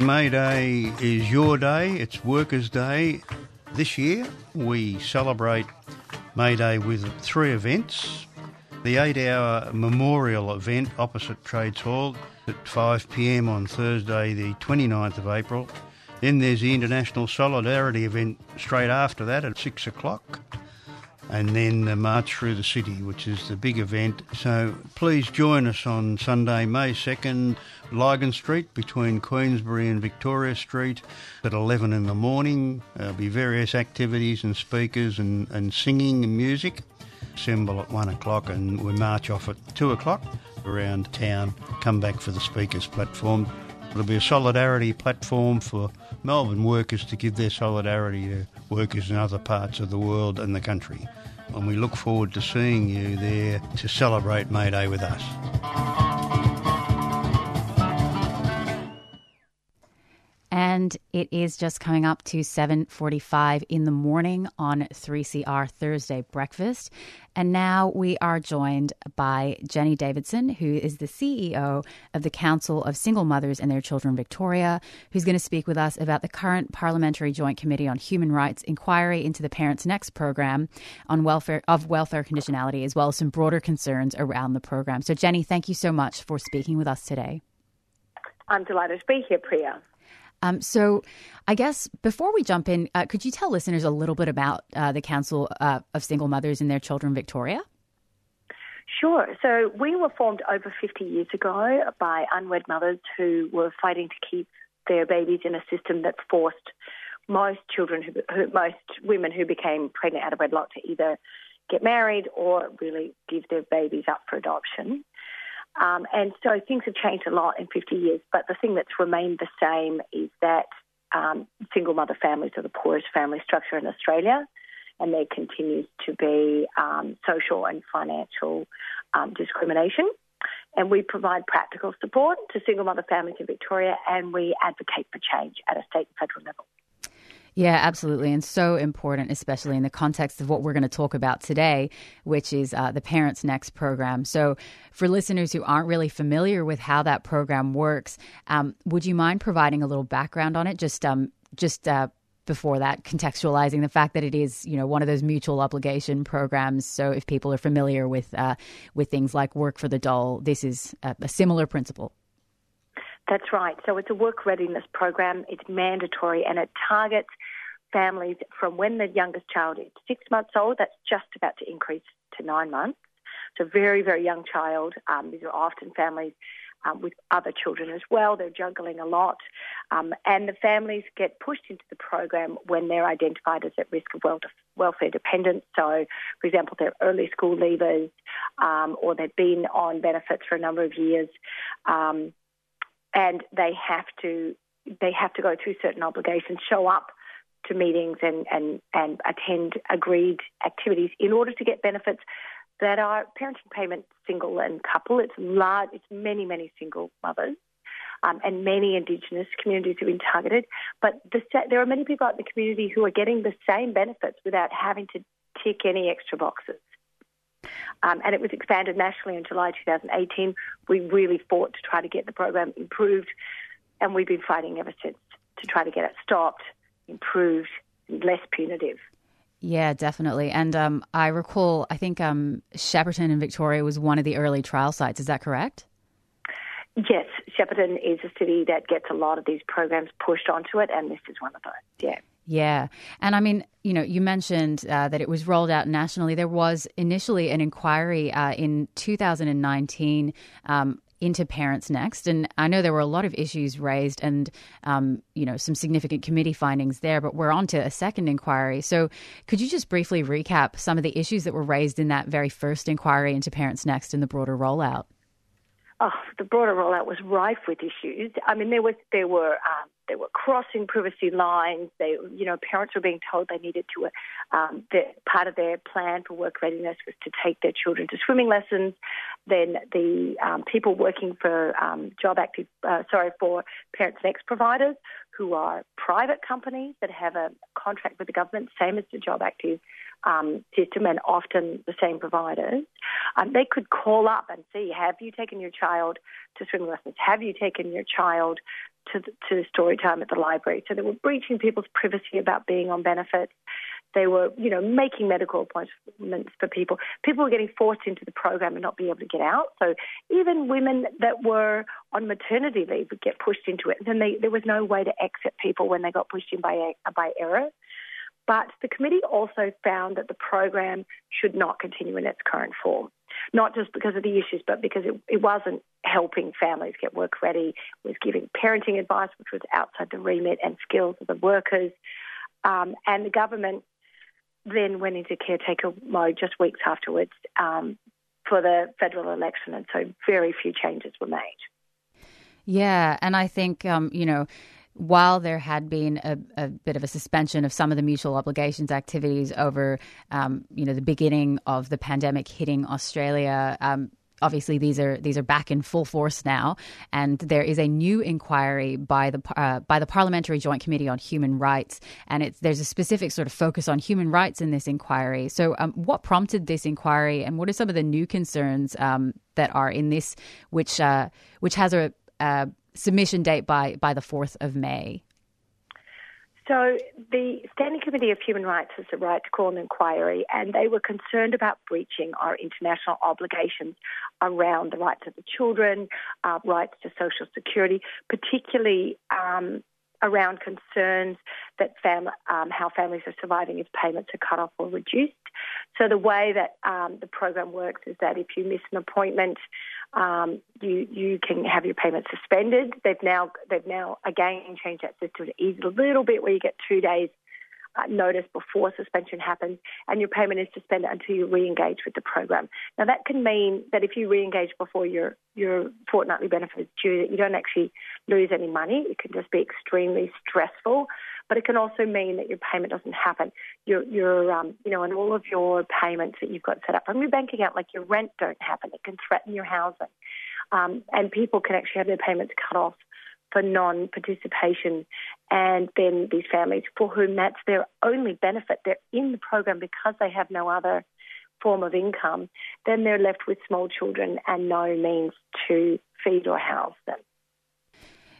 May Day is your day, it's Workers' Day. This year we celebrate May Day with three events. The eight hour memorial event opposite Trades Hall at 5pm on Thursday, the 29th of April. Then there's the International Solidarity event straight after that at 6 o'clock. And then the March Through the City, which is the big event. So please join us on Sunday, May 2nd, Lygon Street between Queensberry and Victoria Street at 11 in the morning. There'll be various activities and speakers and, and singing and music. Assemble at 1 o'clock and we march off at 2 o'clock around town. Come back for the speakers platform. It'll be a solidarity platform for Melbourne workers to give their solidarity to workers in other parts of the world and the country. And we look forward to seeing you there to celebrate May Day with us. And it is just coming up to 7:45 in the morning on 3CR Thursday breakfast. And now we are joined by Jenny Davidson, who is the CEO of the Council of Single Mothers and Their Children Victoria, who's going to speak with us about the current Parliamentary Joint Committee on Human Rights inquiry into the Parents Next program on welfare of welfare conditionality as well as some broader concerns around the program. So Jenny, thank you so much for speaking with us today. I'm delighted to be here, Priya. Um, so, I guess before we jump in, uh, could you tell listeners a little bit about uh, the Council uh, of Single Mothers and Their Children Victoria? Sure. So we were formed over 50 years ago by unwed mothers who were fighting to keep their babies in a system that forced most children, who, who, most women who became pregnant out of wedlock to either get married or really give their babies up for adoption. Um, and so things have changed a lot in 50 years, but the thing that's remained the same is that um, single mother families are the poorest family structure in Australia, and there continues to be um, social and financial um, discrimination. And we provide practical support to single mother families in Victoria, and we advocate for change at a state and federal level. Yeah, absolutely. And so important, especially in the context of what we're going to talk about today, which is uh, the Parents Next program. So, for listeners who aren't really familiar with how that program works, um, would you mind providing a little background on it? Just, um, just uh, before that, contextualizing the fact that it is, you know, one of those mutual obligation programs. So, if people are familiar with uh, with things like Work for the Dole, this is a, a similar principle. That's right. So it's a work readiness program. It's mandatory and it targets families from when the youngest child is six months old. That's just about to increase to nine months. A very, very young child. Um, these are often families um, with other children as well. They're juggling a lot. Um, and the families get pushed into the program when they're identified as at risk of wel- welfare dependence. So, for example, they're early school leavers um, or they've been on benefits for a number of years. Um, and they have to they have to go through certain obligations, show up to meetings and, and, and attend agreed activities in order to get benefits that are parenting payment single and couple. It's large, it's many, many single mothers. Um, and many Indigenous communities have been targeted. But the, there are many people out in the community who are getting the same benefits without having to tick any extra boxes. Um, and it was expanded nationally in July 2018. We really fought to try to get the program improved, and we've been fighting ever since to try to get it stopped, improved, less punitive. Yeah, definitely. And um, I recall, I think um, Shepparton in Victoria was one of the early trial sites. Is that correct? Yes, Shepparton is a city that gets a lot of these programs pushed onto it, and this is one of those. Yeah. Yeah. And I mean, you know, you mentioned uh, that it was rolled out nationally. There was initially an inquiry uh, in 2019 um, into Parents Next. And I know there were a lot of issues raised and, um, you know, some significant committee findings there, but we're on to a second inquiry. So could you just briefly recap some of the issues that were raised in that very first inquiry into Parents Next and the broader rollout? Oh, the broader rollout was rife with issues. I mean, there was there were um, they were crossing privacy lines. They, you know, parents were being told they needed to. Um, that part of their plan for work readiness was to take their children to swimming lessons. Then the um, people working for um, job active, uh, sorry, for Parents Next providers, who are private companies that have a contract with the government, same as the job active um, system and often the same providers, um, they could call up and see, have you taken your child to swimming lessons? Have you taken your child to, to story time at the library? So they were breaching people's privacy about being on benefits. They were, you know, making medical appointments for people. People were getting forced into the program and not be able to get out. So even women that were on maternity leave would get pushed into it. And then they, there was no way to exit people when they got pushed in by, by error. But the committee also found that the program should not continue in its current form, not just because of the issues, but because it, it wasn't helping families get work ready, was giving parenting advice, which was outside the remit and skills of the workers. Um, and the government then went into caretaker mode just weeks afterwards um, for the federal election, and so very few changes were made. Yeah, and I think um, you know while there had been a, a, bit of a suspension of some of the mutual obligations activities over, um, you know, the beginning of the pandemic hitting Australia, um, obviously these are these are back in full force now, and there is a new inquiry by the uh, by the Parliamentary Joint Committee on Human Rights, and there's a specific sort of focus on human rights in this inquiry. So, um, what prompted this inquiry, and what are some of the new concerns um, that are in this, which uh, which has a, a submission date by by the fourth of May? So the Standing Committee of Human Rights has the right to call an inquiry, and they were concerned about breaching our international obligations around the rights of the children, uh, rights to social security, particularly um, around concerns that fam- um, how families are surviving if payments are cut off or reduced. So the way that um, the program works is that if you miss an appointment, um, you you can have your payment suspended. They've now they've now again changed that system to ease a little bit, where you get two days notice before suspension happens, and your payment is suspended until you re-engage with the program. Now that can mean that if you re-engage before your your fortnightly benefit is due, that you don't actually lose any money. It can just be extremely stressful, but it can also mean that your payment doesn't happen. Your your um, you know, and all of your payments that you've got set up from your bank account, like your rent, don't happen. It can threaten your housing, um, and people can actually have their payments cut off for non-participation, and then these families for whom that's their only benefit, they're in the program because they have no other form of income, then they're left with small children and no means to feed or house them.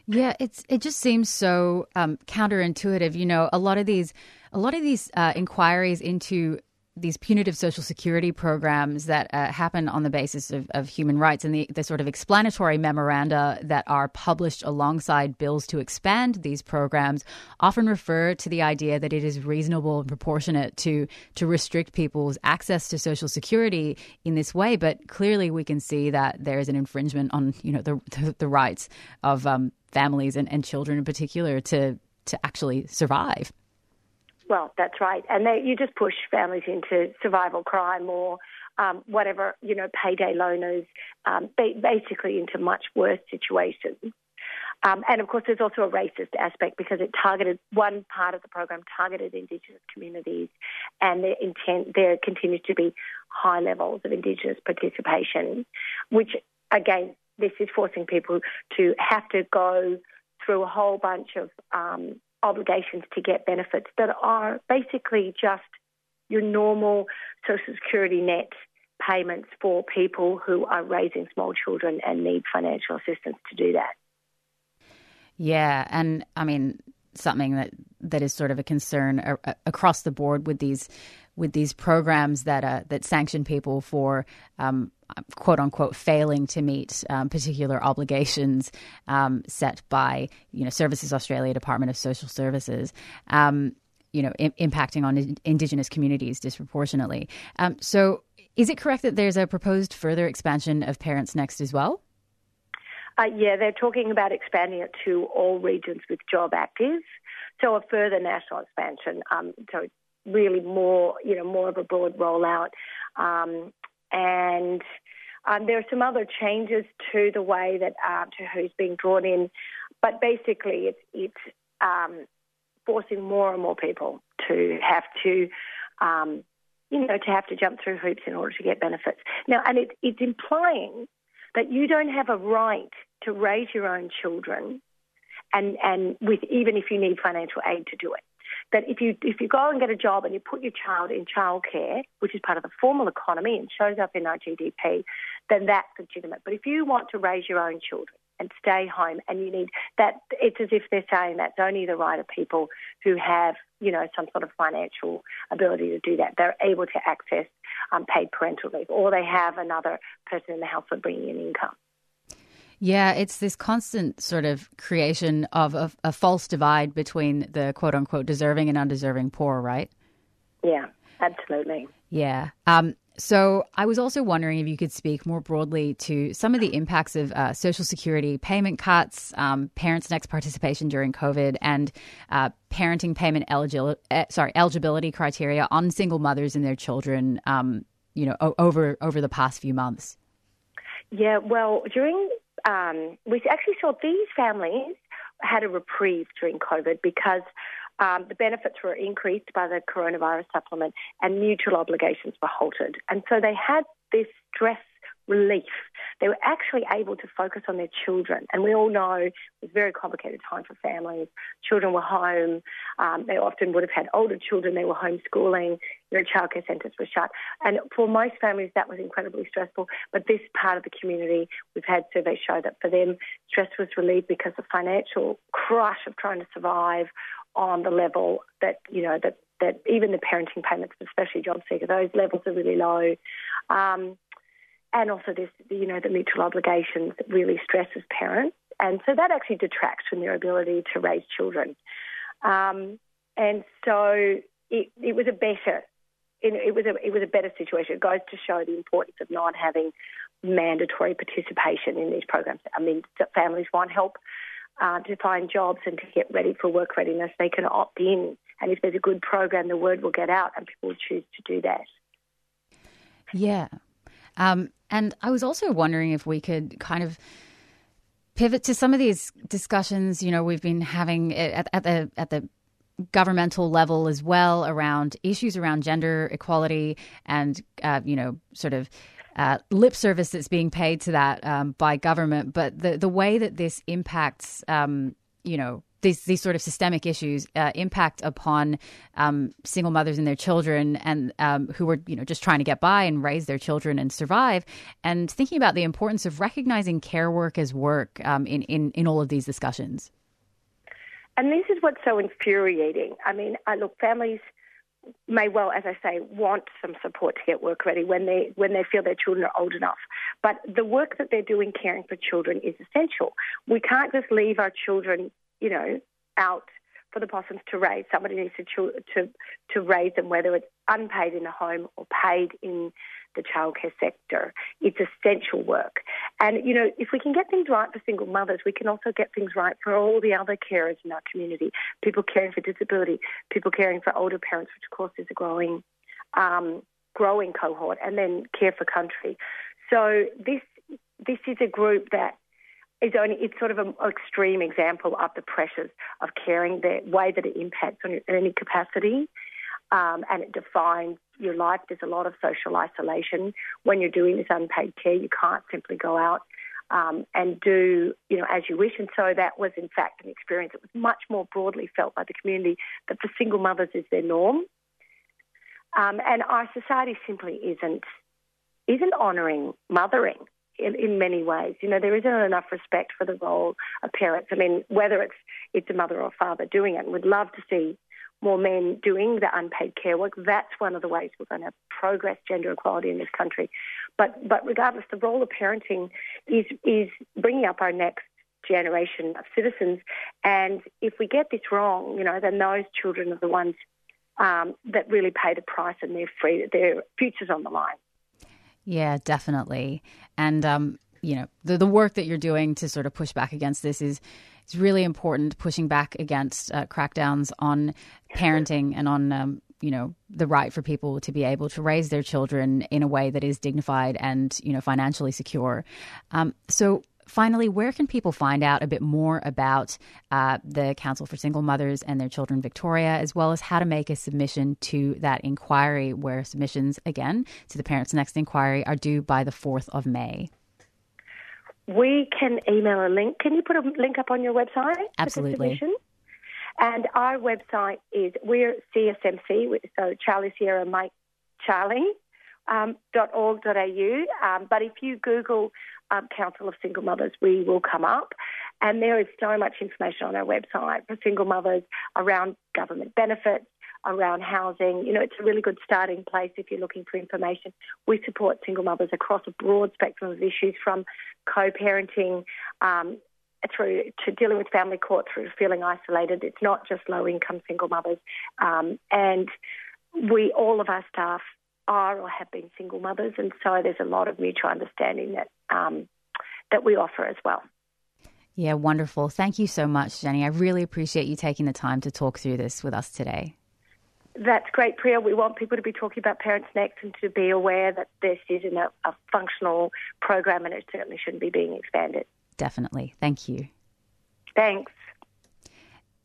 Yeah, it's it just seems so um, counterintuitive. You know, a lot of these a lot of these uh, inquiries into these punitive social security programs that uh, happen on the basis of, of human rights and the, the sort of explanatory memoranda that are published alongside bills to expand these programs often refer to the idea that it is reasonable and proportionate to to restrict people's access to social security in this way. But clearly we can see that there is an infringement on you know the the, the rights of um, families and, and children in particular to to actually survive well, that's right. And they, you just push families into survival crime or um, whatever, you know, payday loaners, um, ba- basically into much worse situations. Um, and of course, there's also a racist aspect because it targeted one part of the program targeted Indigenous communities, and their intent there continues to be high levels of Indigenous participation, which again, this is forcing people to have to go through a whole bunch of um, obligations to get benefits that are basically just your normal social security net payments for people who are raising small children and need financial assistance to do that. Yeah, and I mean something that that is sort of a concern across the board with these with these programs that uh, that sanction people for um, quote unquote failing to meet um, particular obligations um, set by you know Services Australia Department of Social Services. Um, you know, I- impacting on in- Indigenous communities disproportionately. Um, so, is it correct that there's a proposed further expansion of Parents Next as well? Uh, yeah, they're talking about expanding it to all regions with job active, so a further national expansion. Um, so really more, you know, more of a broad rollout, um, and um, there are some other changes to the way that uh, to who's being drawn in, but basically it's it's um, forcing more and more people to have to. Um, you know, to have to jump through hoops in order to get benefits. Now, and it, it's implying that you don't have a right to raise your own children, and and with even if you need financial aid to do it. That if you if you go and get a job and you put your child in childcare, which is part of the formal economy and shows up in our GDP, then that's legitimate. But if you want to raise your own children and stay home and you need that it's as if they're saying that's only the right of people who have you know some sort of financial ability to do that they're able to access um, paid parental leave or they have another person in the household bringing in income Yeah, it's this constant sort of creation of a, a false divide between the quote unquote deserving and undeserving poor, right? yeah absolutely Yeah. Um, so I was also wondering if you could speak more broadly to some of the impacts of uh, Social Security payment cuts, um, Parents Next participation during COVID, and uh, parenting payment eligi- uh, sorry eligibility criteria on single mothers and their children. Um, you know, o- over over the past few months. Yeah, well, during um, we actually saw these families had a reprieve during COVID because um, the benefits were increased by the coronavirus supplement and mutual obligations were halted, and so they had this stress relief they were actually able to focus on their children. And we all know it was a very complicated time for families. Children were home. Um, they often would have had older children. They were homeschooling. You know, childcare centres were shut. And for most families, that was incredibly stressful. But this part of the community, we've had surveys show that for them, stress was relieved because the financial crush of trying to survive on the level that, you know, that, that even the parenting payments, especially job seeker, those levels are really low. Um, and also this, you know, the mutual obligations that really stresses parents. And so that actually detracts from their ability to raise children. Um, and so it, it was a better, it, it was a it was a better situation. It goes to show the importance of not having mandatory participation in these programs. I mean, families want help uh, to find jobs and to get ready for work readiness. They can opt in, and if there's a good program, the word will get out, and people will choose to do that. Yeah. Um, and I was also wondering if we could kind of pivot to some of these discussions. You know, we've been having at, at the at the governmental level as well around issues around gender equality and uh, you know sort of uh, lip service that's being paid to that um, by government, but the the way that this impacts um, you know these these sort of systemic issues uh, impact upon um, single mothers and their children, and um, who were you know just trying to get by and raise their children and survive, and thinking about the importance of recognizing care work as work um, in, in in all of these discussions. And this is what's so infuriating. I mean, I look, families may well, as I say, want some support to get work ready when they when they feel their children are old enough. But the work that they're doing caring for children is essential. We can't just leave our children, you know, out for the possums to raise. Somebody needs to to to raise them, whether it's unpaid in the home or paid in the childcare sector. It's essential work. And, you know, if we can get things right for single mothers, we can also get things right for all the other carers in our community people caring for disability, people caring for older parents, which, of course, is a growing, um, growing cohort, and then care for country. So this this is a group that is only it's sort of an extreme example of the pressures of caring, the way that it impacts on your earning capacity, um, and it defines your life. There's a lot of social isolation when you're doing this unpaid care. You can't simply go out um, and do you know as you wish. And so that was in fact an experience that was much more broadly felt by the community that for single mothers is their norm. Um, and our society simply isn't isn't honouring mothering in, in, many ways. You know, there isn't enough respect for the role of parents. I mean, whether it's it's a mother or father doing it, we'd love to see more men doing the unpaid care work. That's one of the ways we're going to progress gender equality in this country. But but regardless, the role of parenting is is bringing up our next generation of citizens. And if we get this wrong, you know, then those children are the ones um, that really pay the price, and their free their futures on the line. Yeah, definitely. And um, you know, the the work that you're doing to sort of push back against this is it's really important pushing back against uh, crackdowns on parenting and on um, you know the right for people to be able to raise their children in a way that is dignified and you know financially secure. Um, so finally, where can people find out a bit more about uh, the Council for Single Mothers and Their Children Victoria, as well as how to make a submission to that inquiry, where submissions, again, to the Parents Next inquiry are due by the 4th of May? we can email a link. Can you put a link up on your website? Absolutely. And our website is we're CSMC, so Charlie Sierra Mike Charlie. Um, .org.au, um, but if you Google um, Council of Single Mothers, we will come up. And there is so much information on our website for single mothers around government benefits, around housing. You know, it's a really good starting place if you're looking for information. We support single mothers across a broad spectrum of issues from co-parenting um, through to dealing with family court through feeling isolated. It's not just low-income single mothers. Um, and we, all of our staff are or have been single mothers, and so there's a lot of mutual understanding that um, that we offer as well. Yeah, wonderful. Thank you so much, Jenny. I really appreciate you taking the time to talk through this with us today. That's great, Priya. We want people to be talking about Parents Next and to be aware that this isn't a, a functional program and it certainly shouldn't be being expanded. Definitely. Thank you. Thanks.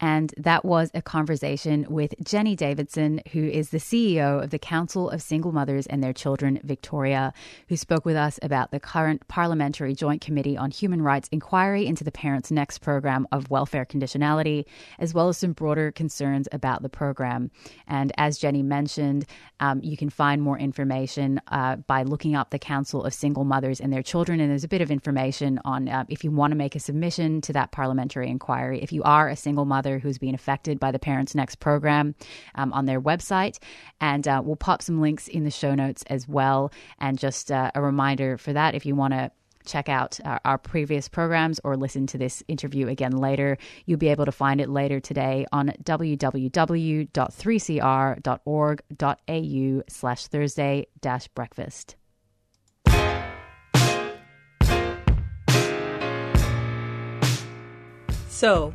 And that was a conversation with Jenny Davidson, who is the CEO of the Council of Single Mothers and Their Children, Victoria, who spoke with us about the current Parliamentary Joint Committee on Human Rights inquiry into the Parents Next program of welfare conditionality, as well as some broader concerns about the program. And as Jenny mentioned, um, you can find more information uh, by looking up the Council of Single Mothers and Their Children. And there's a bit of information on uh, if you want to make a submission to that parliamentary inquiry. If you are a single mother who's being affected by the Parents Next program um, on their website. And uh, we'll pop some links in the show notes as well. And just uh, a reminder for that if you want to check out our, our, previous programs or listen to this interview again later, you'll be able to find it later today on www.3cr.org.au slash Thursday dash breakfast. So,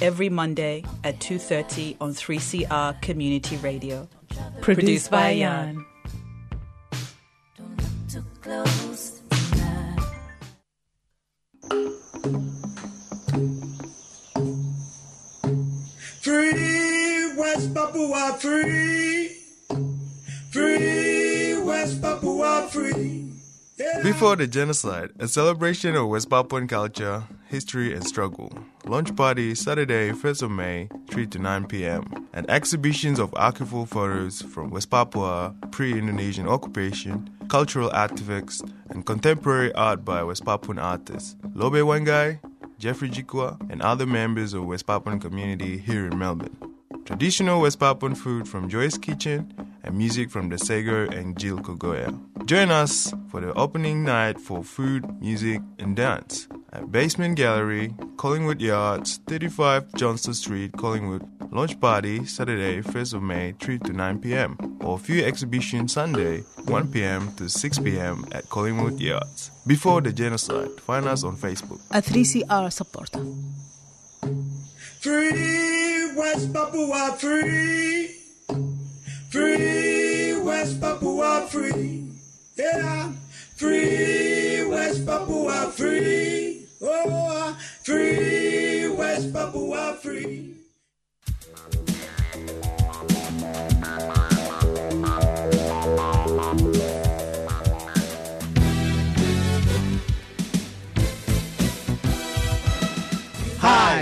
every Monday at 2:30 on 3CR Community Radio. Produced, Produced by Jan. Free West Papua free. Free West Papua free. Before the genocide, a celebration of West Papuan culture, history, and struggle. Launch party Saturday, 1st of May, 3 to 9 p.m. And exhibitions of archival photos from West Papua, pre Indonesian occupation, cultural artifacts, and contemporary art by West Papuan artists. Lobe Wangai, Jeffrey Jikwa, and other members of West Papuan community here in Melbourne. Traditional West Papuan food from Joy's Kitchen and music from the Sego and Jill Kogoya. Join us for the opening night for food, music, and dance at Basement Gallery, Collingwood Yards, 35 Johnston Street, Collingwood. Launch party Saturday, 1st of May, 3 to 9 p.m. or few exhibition Sunday, 1 p.m. to 6 p.m. at Collingwood Yards. Before the genocide, find us on Facebook. A 3CR supporter. Free West Papua free. Free West Papua free. Yeah. Free West Papua free. Oh, free West Papua free. Hi,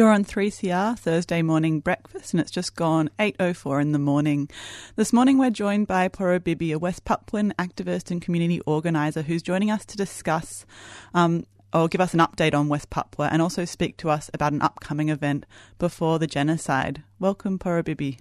You're on 3CR Thursday morning breakfast, and it's just gone 8:04 in the morning. This morning, we're joined by Poro Bibi, a West Papuan activist and community organizer, who's joining us to discuss um, or give us an update on West Papua, and also speak to us about an upcoming event before the genocide. Welcome, Poro Bibi.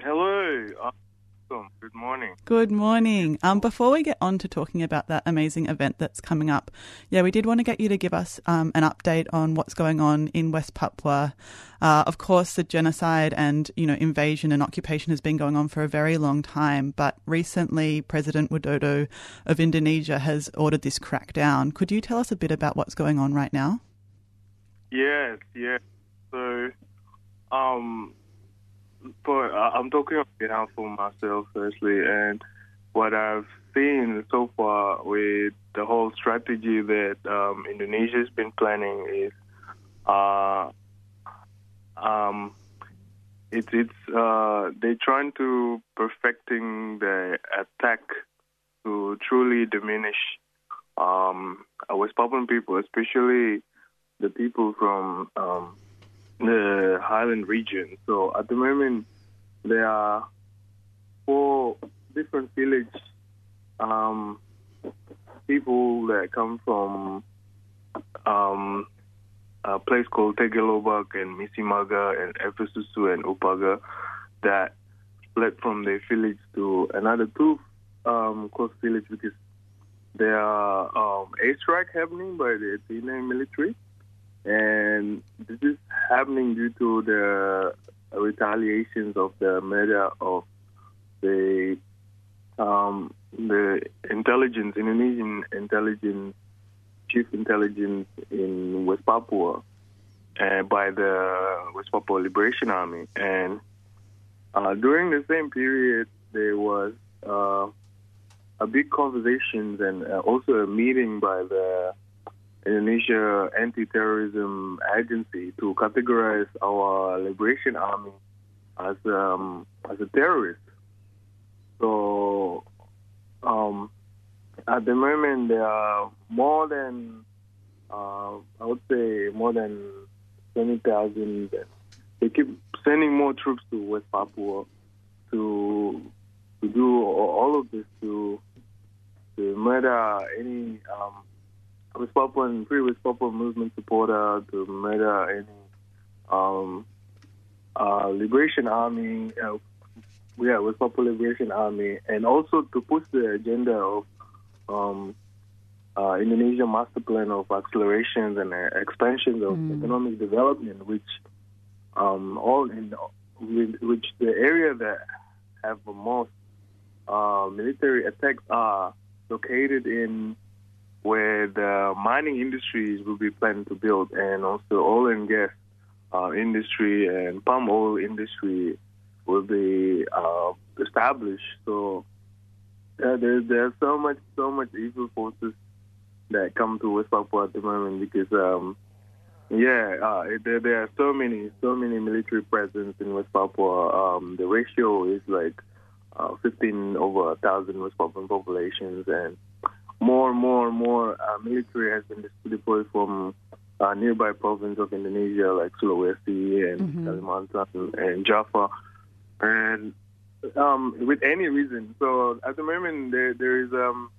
Hello. Awesome. Good morning. Good morning. Um, before we get on to talking about that amazing event that's coming up, yeah, we did want to get you to give us um, an update on what's going on in West Papua. Uh, of course, the genocide and you know invasion and occupation has been going on for a very long time, but recently President Widodo of Indonesia has ordered this crackdown. Could you tell us a bit about what's going on right now? Yes, yes. So, um, but I'm talking on behalf of myself firstly, and what I've seen so far with the whole strategy that um, Indonesia's been planning is, uh, um, it's it's uh, they're trying to perfecting the attack to truly diminish um, West Papuan people, especially the people from um, the Highland region. So at the moment, there are four different village um, people that come from um, a place called Tegelobak and Misimaga and Efesusu and Upaga that fled from their village to another two um, close village because there are um, airstrike happening by the Athenian military, and this is happening due to the retaliations of the murder of the um, the intelligence Indonesian intelligence chief intelligence in West Papua uh, by the West Papua Liberation Army, and uh, during the same period there was uh, a big conversations and uh, also a meeting by the Indonesia Anti-Terrorism Agency to categorize our Liberation Army as um, as a terrorist. So um, at the moment there are more than uh, I would say more than twenty thousand. They keep sending more troops to West Papua to to do all of this to to murder any um, Papuan free West Papua movement supporter, to murder any um, uh, Liberation Army, uh, yeah, Papua Liberation Army, and also to push the agenda of um, uh, Indonesia master plan of accelerations and uh, expansions of economic development, which um, all in with- which the area that have the most uh, military attacks are located in where the mining industries will be planned to build, and also oil and gas uh, industry and palm oil industry will be uh, established. So uh, there, there's so much, so much evil forces that come to West Papua at the moment because, um, yeah, uh, there, there are so many, so many military presence in West Papua. Um, the ratio is like uh, 15 over a thousand West Papuan populations, and more and more and more uh, military has been deployed from uh, nearby province of Indonesia like Sulawesi and Kalimantan and Java, and um, with any reason. So at the moment there there is um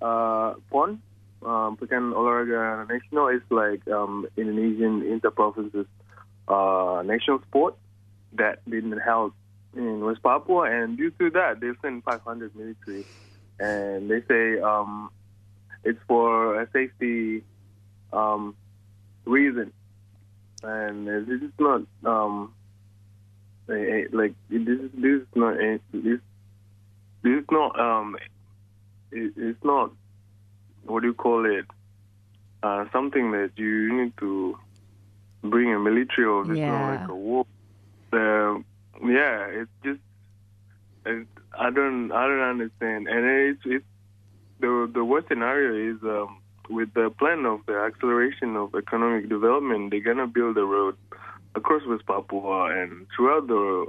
uh PON, um, Pekan Olahraga National is like um Indonesian inter-provinces uh national sport that been held in West Papua, and due to that they sent 500 military, and they say um it's for a safety um reason, and uh, this is not um eh, eh, like this is this is not eh, this this is not um it, it's not what do you call it uh something that you need to bring a military or it's Yeah. not like a war um yeah it's just I don't I don't understand. And it's it's the the worst scenario is um with the plan of the acceleration of economic development they're gonna build a road across West Papua and throughout the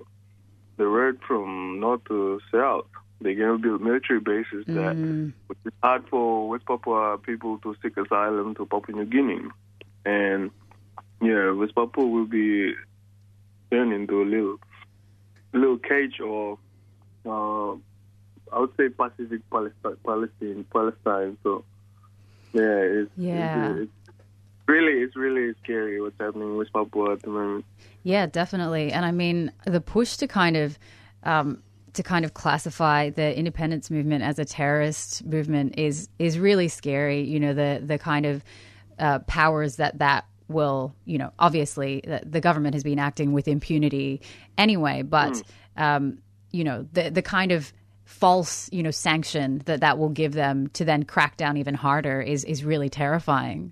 the road from north to south. They're gonna build military bases that which is hard for West Papua people to seek asylum to Papua New Guinea. And yeah West Papua will be turned into a little little cage or uh, I would say Pacific Palestine, Palestine, Palestine. So, yeah, it's, Yeah. it's, it's really, it's really scary what's happening with Papua at the moment. Yeah, definitely. And I mean, the push to kind of um, to kind of classify the independence movement as a terrorist movement is is really scary. You know, the the kind of uh, powers that that will, you know, obviously the, the government has been acting with impunity anyway, but um, you know, the the kind of false, you know, sanction that that will give them to then crack down even harder is is really terrifying.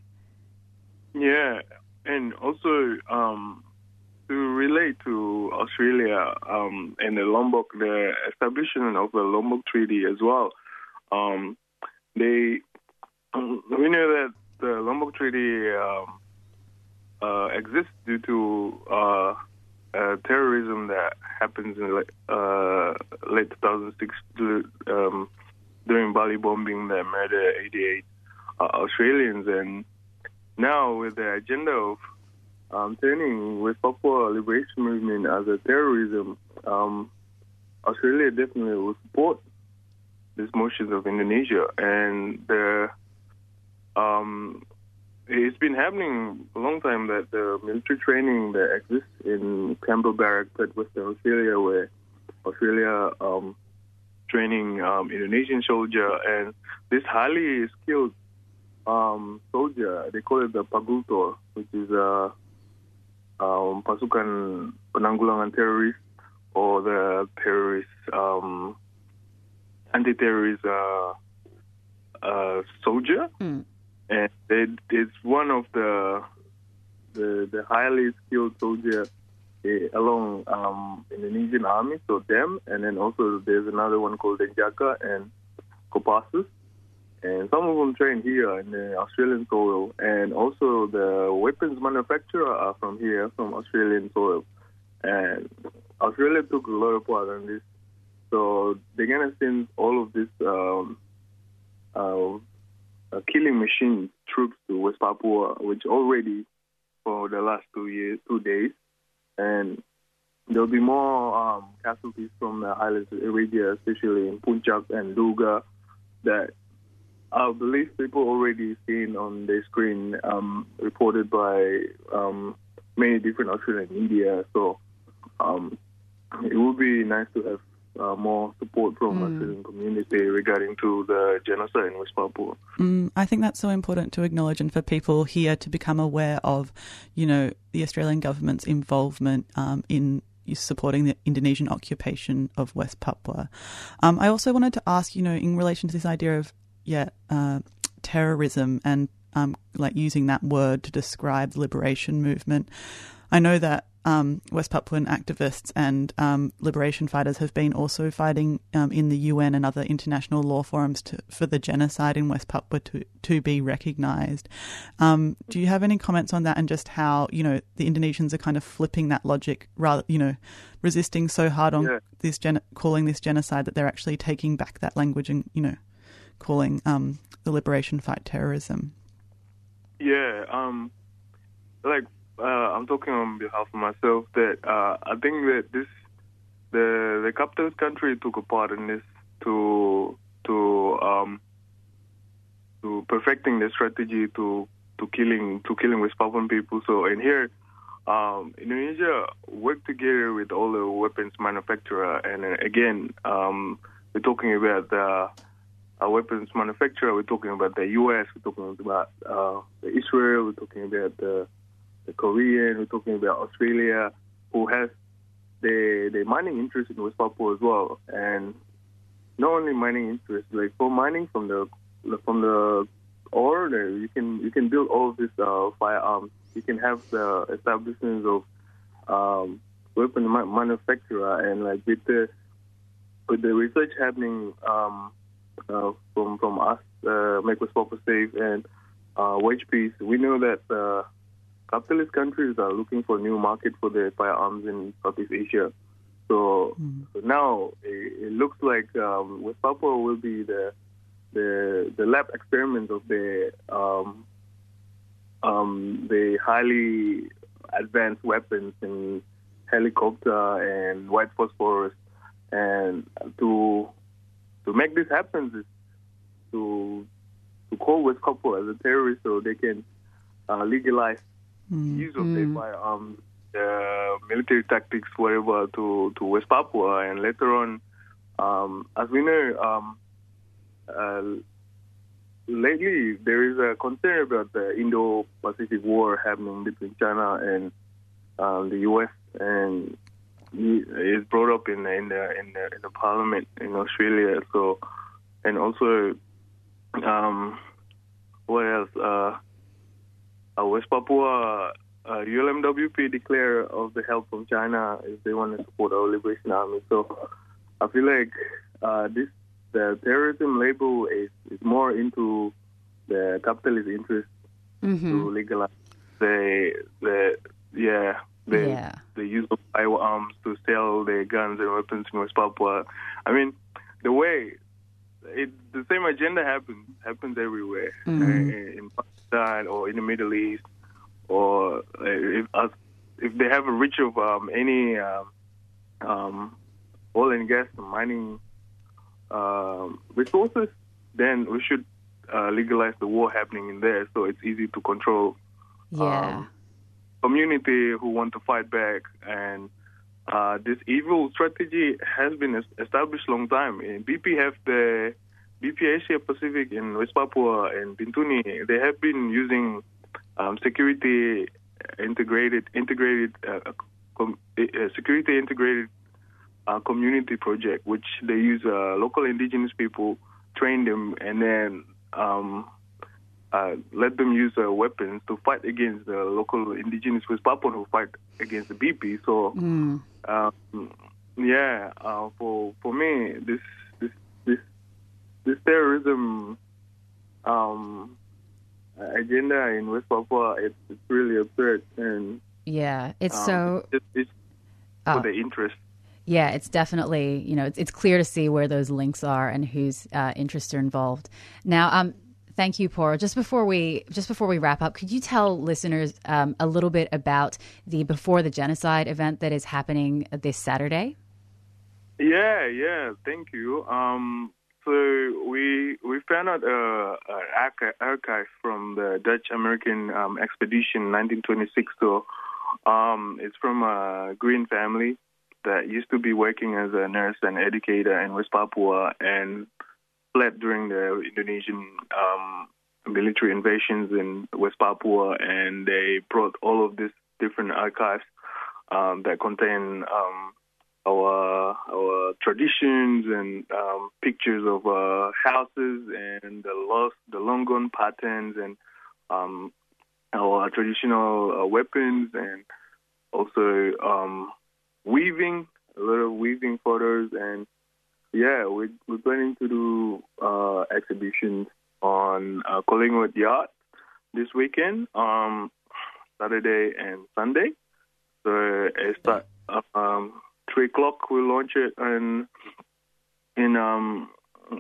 Yeah, and also um, to relate to Australia um, and the Lombok, the establishment of the Lombok Treaty as well. Um, they we know that the Lombok Treaty um, uh, exists due to uh, uh, terrorism that happens in uh, late 2006 um, during Bali bombing that murdered 88 uh, Australians and now with the agenda of um, turning with Papua Liberation Movement as a terrorism, um, Australia definitely will support these motions of Indonesia. And the um, it's been happening a long time that the military training that exists in Campbell Barracks at Western Australia, where Australia um, training um, Indonesian soldier, and this highly skilled um, soldier, they call it the Pagultor, which is a um, pasukan penanggulangan teroris or the terrorist um, anti-terrorist uh, uh, soldier, and it, it's one of the the, the highly skilled soldier eh, along um, Indonesian army, so them, and then also there's another one called Denjaka and Kopassus, and some of them train here in the Australian soil, and also the weapons manufacturer are from here, from Australian soil, and Australia took a lot of part in this, so they're gonna send all of this um, uh, uh, killing machine troops to West Papua, which already for the last two years, two days, and there'll be more um, casualties from the islands area, especially in Puncak and Nduga, that I believe people already seen on the screen, um, reported by um, many different Australian media. So um, it would be nice to have uh, more support from the Australian community regarding to the genocide in West Papua. Mm, I think that's so important to acknowledge and for people here to become aware of, you know, the Australian government's involvement um, in supporting the Indonesian occupation of West Papua. Um, I also wanted to ask, you know, in relation to this idea of, yeah, uh, terrorism and um, like using that word to describe the liberation movement. I know that um, West Papuan activists and um, liberation fighters have been also fighting um, in the UN and other international law forums to, for the genocide in West Papua to, to be recognised. Um, do you have any comments on that and just how you know the Indonesians are kind of flipping that logic, rather you know, resisting so hard on Yeah. this gen- calling this genocide that they're actually taking back that language and you know, calling um, the liberation fight terrorism. Yeah, um, like uh, I'm talking on behalf of myself that uh, I think that this the the capitalist country took a part in this to to um to perfecting the strategy to to killing to killing West Papuan people. So in here, um, Indonesia worked together with all the weapons manufacturer, and uh, again, um, we're talking about the uh, weapons manufacturer. We're talking about the U.S. We're talking about uh, Israel. We're talking about the, the Korean. We're talking about Australia, who has the the mining interest in West Papua as well, and not only mining interest, like for mining from the from the ore, you can you can build all of this uh, firearms. You can have the establishments of um, weapon manufacturer, and like with the with the research happening um, uh, from from us, uh, make West Papua safe and uh, wage peace, we know that uh, capitalist countries are looking for new market for their firearms in Southeast Asia. So, so now it, it looks like um, West Papua will be the the the lab experiments of the um, um, the highly advanced weapons in helicopter and white phosphorus, and to to make this happen is to to call West Papua as a terrorist so they can uh, legalize use of their firearms, uh, military tactics, whatever, to, to West Papua. And later on, um, as we know, um, uh, lately there is a concern about the Indo-Pacific War happening between China and um, the U.S. and it's brought up in the, in the in the in the Parliament in Australia. So, and also, um, what else? Uh, uh, West Papua, uh, ULMWP declare of the help from China if they want to support our liberation army. So I feel like uh, this the terrorism label is, is more into the capitalist interest to legalize the the yeah the Yeah. the use of firearms to sell their guns and weapons in West Papua. I mean, the way it, the same agenda happens happens everywhere Mhm. uh, in Pakistan or in the Middle East or if us, if they have a reach of um, any um, um, oil and gas and mining um, resources, then we should uh, legalize the war happening in there, so it's easy to control. Yeah. community who want to fight back and uh, this evil strategy has been established long time. BP have the BP Asia Pacific in West Papua and Bintuni. They have been using um, security integrated integrated uh, com- uh, security integrated uh, community project, which they use uh, local indigenous people, train them, and then um, uh, let them use uh, weapons to fight against the local indigenous West Papuan who fight against the BP. So, Mm. um, yeah, uh, for for me, this this this this terrorism um, agenda in West Papua it's, it's really absurd and Yeah, it's um, so. it's, it's Oh. for the interest. Yeah, it's definitely you know it's, it's clear to see where those links are and whose uh, interests are involved. Now, um, thank you, Paul. Just before we just before we wrap up, could you tell listeners um, a little bit about the Before the Genocide event that is happening this Saturday? Yeah, yeah. Thank you. Um, so we we found out uh, an archi- archive from the Dutch American um, expedition, 1926. So um, it's from a Green family that used to be working as a nurse and educator in West Papua and fled during the Indonesian um, military invasions in West Papua, and they brought all of these different archives um, that contain um, our our traditions and um, pictures of uh, houses and the lost the long gone patterns and um, our traditional uh, weapons and also um, weaving a lot of weaving photos and yeah we we're planning to do uh, exhibitions on uh, Collingwood Yard this weekend um, Saturday and Sunday so it start um, three o'clock. We'll launch it in in um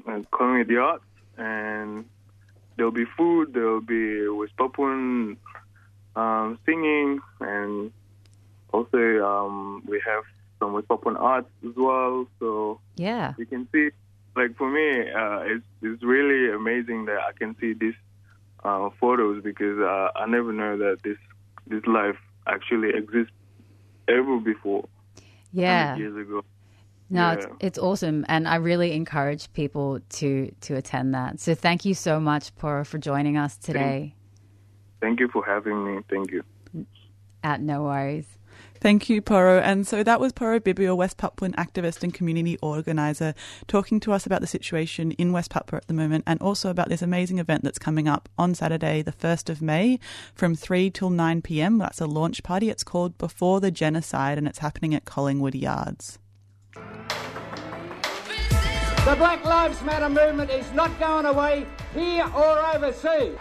in Collingwood Yard, and there'll be food. There'll be West Papuan um, singing, and also um, we have some West Papuan arts as well. So Yeah. you can see, like for me, uh, it's it's really amazing that I can see these uh, photos because uh, I never know that this this life actually exists ever before. Yeah. years ago. No, Yeah. it's it's awesome, and I really encourage people to to attend that. So thank you so much, Poro, for joining us today. Thank you for having me. Thank you. At no worries. Thank you, Poro. And so that was Poro Bibio, West Papuan activist and community organiser, talking to us about the situation in West Papua at the moment and also about this amazing event that's coming up on Saturday, the 1st of May, from 3 till 9 pm. That's a launch party. It's called Before the Genocide and it's happening at Collingwood Yards. The Black Lives Matter movement is not going away here or overseas.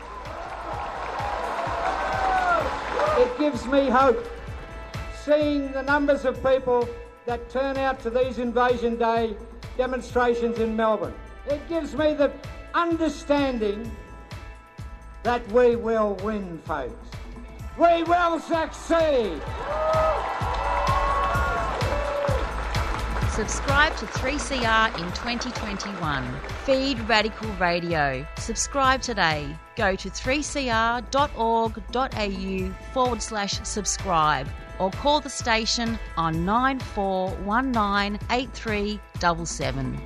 It gives me hope seeing the numbers of people that turn out to these Invasion Day demonstrations in Melbourne. It gives me the understanding that we will win, folks. We will succeed. Subscribe to 3CR in 2021. Feed Radical Radio. Subscribe today. Go to 3cr.org.au forward slash subscribe or call the station on 94198377.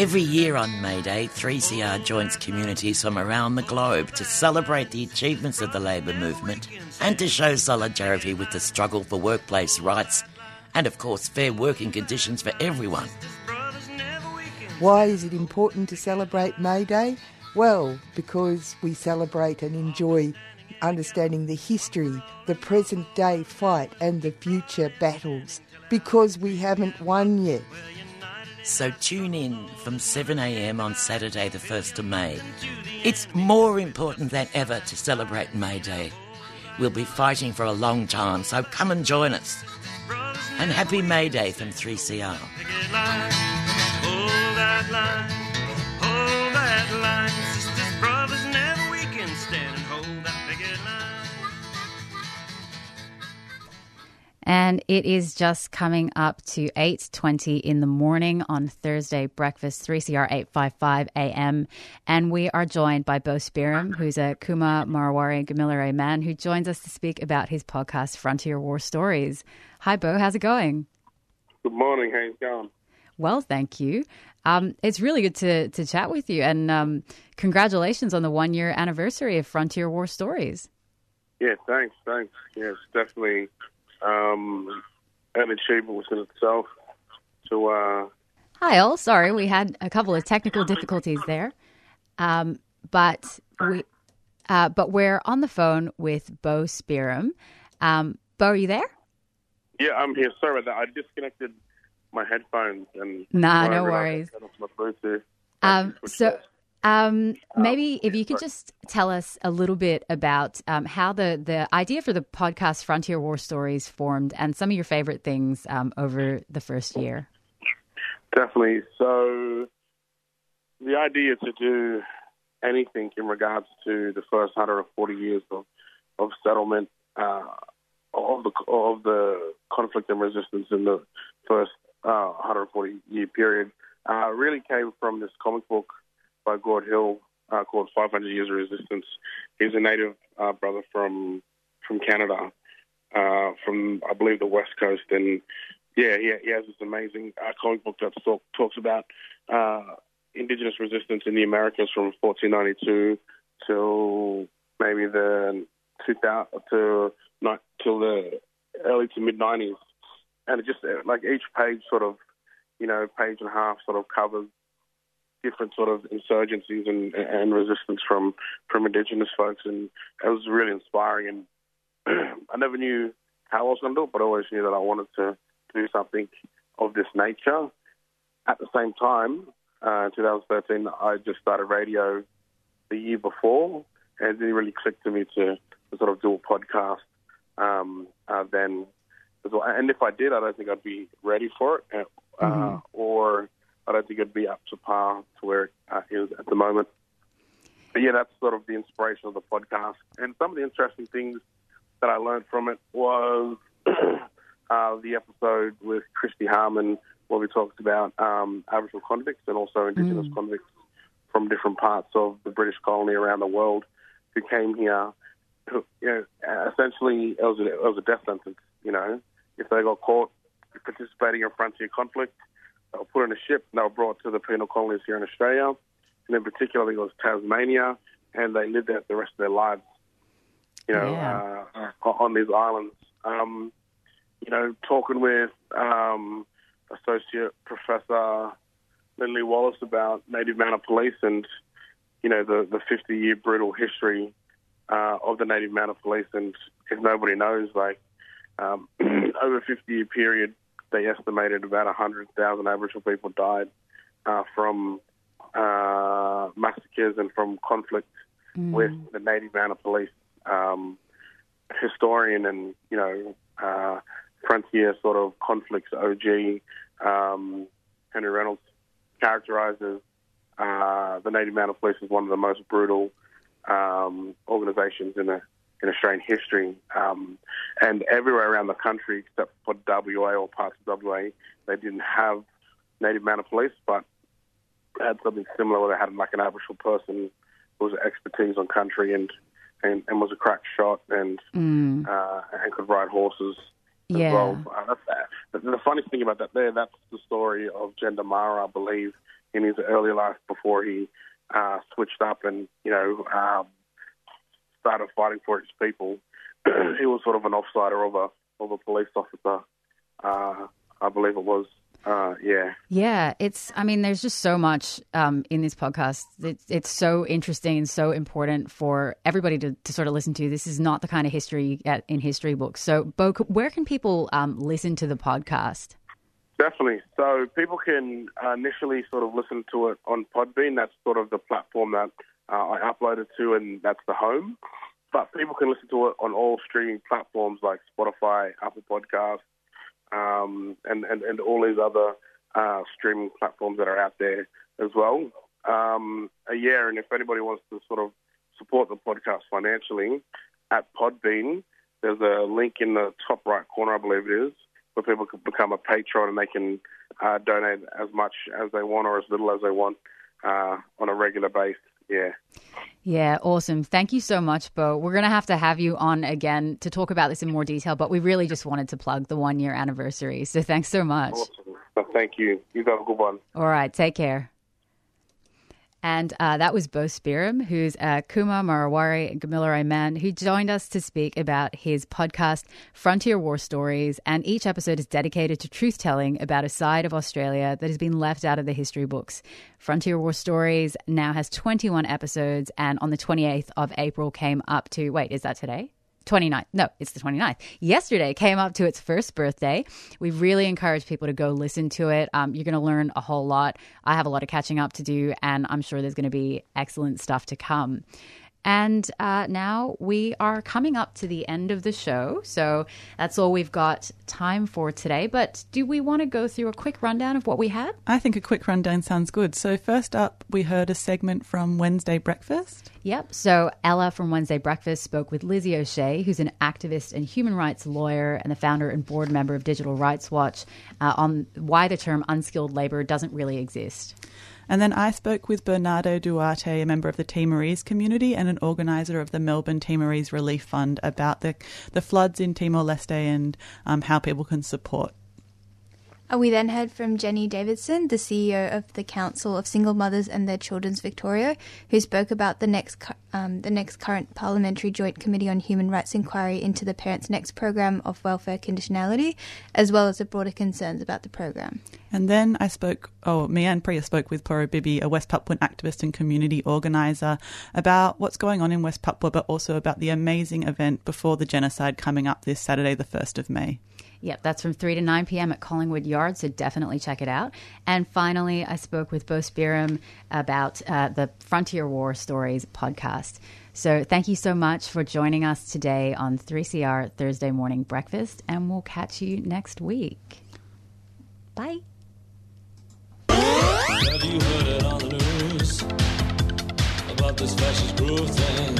Every year on May Day, 3CR joins communities from around the globe to celebrate the achievements of the labour movement and to show solidarity with the struggle for workplace rights and, of course, fair working conditions for everyone. Why is it important to celebrate May Day? Well, because we celebrate and enjoy understanding the history, the present day fight, and the future battles. Because we haven't won yet. So tune in from 7am on Saturday, the 1st of May. It's more important than ever to celebrate May Day. We'll be fighting for a long time, so come and join us. And happy May Day from 3CR. Hold that line, hold that line. And it is just coming up to 8.20 in the morning on Thursday breakfast, 3CR 855 AM. And we are joined by Boe Spearim, who's a Kuma Marawari Gamilaroi man who joins us to speak about his podcast, Frontier War Stories. Hi, Boe. How's it going? Good morning. How's it going? Well, thank you. Um, it's really good to, to chat with you. And um, congratulations on the one year anniversary of Frontier War Stories. Yeah, thanks, thanks. Yes, definitely um, an achievement within itself. To uh, Hi, all. Sorry, we had a couple of technical difficulties there, um, but we, uh, but we're on the phone with Boe Spearim. Um, Boe, are you there? yeah, I'm here. Sorry about that. I disconnected my headphones and Nah, no worries. I turned off my Bluetooth. Um, so, um, maybe if you could just tell us a little bit about um, how the, the idea for the podcast Frontier War Stories formed and some of your favorite things um, over the first year. Definitely. So the idea to do anything in regards to the first 140 years of, of settlement uh, of the of the conflict and resistance in the first uh, 140 year period uh, really came from this comic book by Gord Hill uh, called 500 Years of Resistance. He's a native uh, brother from from Canada, uh, from I believe the West Coast, and yeah, he, he has this amazing uh, comic book that talk, talks about uh, indigenous resistance in the Americas from 1492 till maybe the 2000 to not till the early to mid 90s, and it just uh, like each page sort of you know page and a half sort of covers different sort of insurgencies and, and resistance from from indigenous folks, and it was really inspiring. And I never knew how I was going to do it, but I always knew that I wanted to do something of this nature. At the same time, uh, in 2013, I just started radio the year before, and it didn't really click to me to, to sort of do a podcast um, uh, then. well. And if I did, I don't think I'd be ready for it, uh, Mhm. or I don't think it'd be up to par to where it uh, is at the moment. But yeah, that's sort of the inspiration of the podcast. And some of the interesting things that I learned from it was uh, the episode with Christy Harman, where we talked about um, Aboriginal convicts and also Indigenous convicts from different parts of the British colony around the world who came here. Who, you know, essentially, it was, a, it was a death sentence. You know, if they got caught participating in frontier conflict, they were put on a ship and they were brought to the penal colonies here in Australia, and in particular, I think it was Tasmania, and they lived there the rest of their lives. You know, uh, on these islands. Um, you know, talking with um, Associate Professor Lindley Wallace about Native Mounted Police and, you know, the, the 50 year brutal history uh, of the Native Mounted Police. And if nobody knows, like, um, over a 50 year period, they estimated about 100,000 Aboriginal people died uh, from uh, massacres and from conflict with the Native Mounted Police. Um, historian and, you know, uh, frontier sort of conflicts OG, um, Henry Reynolds characterizes uh, the Native Mounted Police as one of the most brutal um, organizations in, a, in Australian history. Um, and everywhere around the country, except for WA or parts of WA, they didn't have Native Mounted Police, but had something similar where they had like an Aboriginal person who was expertise on country and, and, and was a crack shot and Mm. uh, and could ride horses as Yeah. well. Uh, that's, the, the funniest thing about that there, that's the story of Jandamarra, I believe, in his early life before he uh, switched up and, you know, um, started fighting for his people. he was sort of an offsider of a of a police officer, uh, I believe it was. Uh, yeah. Yeah, it's. I mean, there's just so much um, in this podcast. It's, it's so interesting and so important for everybody to, to sort of listen to. This is not the kind of history you get in history books. So, Boe, where can people um, listen to the podcast? Definitely. So people can uh, initially sort of listen to it on Podbean. That's sort of the platform that uh, I uploaded to, and that's the home. But people can listen to it on all streaming platforms like Spotify, Apple Podcasts, um, and, and, and all these other uh, streaming platforms that are out there as well. Um, yeah, and if anybody wants to sort of support the podcast financially, at Podbean, there's a link in the top right corner, I believe it is, where people can become a patron and they can uh, donate as much as they want or as little as they want uh, on a regular basis. Yeah. Yeah, awesome. Thank you so much, Boe. We're going to have to have you on again to talk about this in more detail, but we really just wanted to plug the one year anniversary. So thanks so much. Awesome. Uh, thank you. You have a good one. All right, take care. And uh, that was Boe Spearim, who's a Kuma Marawari Gamilaroi man, who joined us to speak about his podcast, Frontier War Stories. And each episode is dedicated to truth telling about a side of Australia that has been left out of the history books. Frontier War Stories now has 21 episodes, and on the 28th of April came up to wait, is that today? 29th. No, it's the 29th. Yesterday came up to its first birthday. We really encourage people to go listen to it. Um, you're going to learn a whole lot. I have a lot of catching up to do, and I'm sure there's going to be excellent stuff to come. And uh, now we are coming up to the end of the show. So that's all we've got time for today. But do we want to go through a quick rundown of what we had? I think a quick rundown sounds good. So, first up, we heard a segment from Wednesday Breakfast. Yep. So Ella from Wednesday Breakfast spoke with Lizzie O'Shea, who's an activist and human rights lawyer and the founder and board member of Digital Rights Watch, uh, on why the term unskilled labor doesn't really exist. And then I spoke with Bernardo Duarte, a member of the Timorese community and an organizer of the Melbourne Timorese Relief Fund, about the, the floods in Timor Leste and um, how people can support. Uh, We then heard from Jenny Davidson, the CEO of the Council of Single Mothers and Their Children's Victoria, who spoke about the next um, the next current Parliamentary Joint Committee on Human Rights inquiry into the Parents Next program of welfare conditionality, as well as the broader concerns about the program. And then I spoke, oh, me and Priya spoke with Poro Bibi, a West Papuan activist and community organiser, about what's going on in West Papua, but also about the amazing event before the genocide coming up this Saturday, the 1st of May. Yep, that's from 3 to 9 p.m. at Collingwood Yard, so definitely check it out. And finally, I spoke with Boe Spearim about uh, the Frontier War Stories podcast. So thank you so much for joining us today on 3CR Thursday Morning Breakfast, and we'll catch you next week. Bye. Have you heard it on the news about this fascist thing?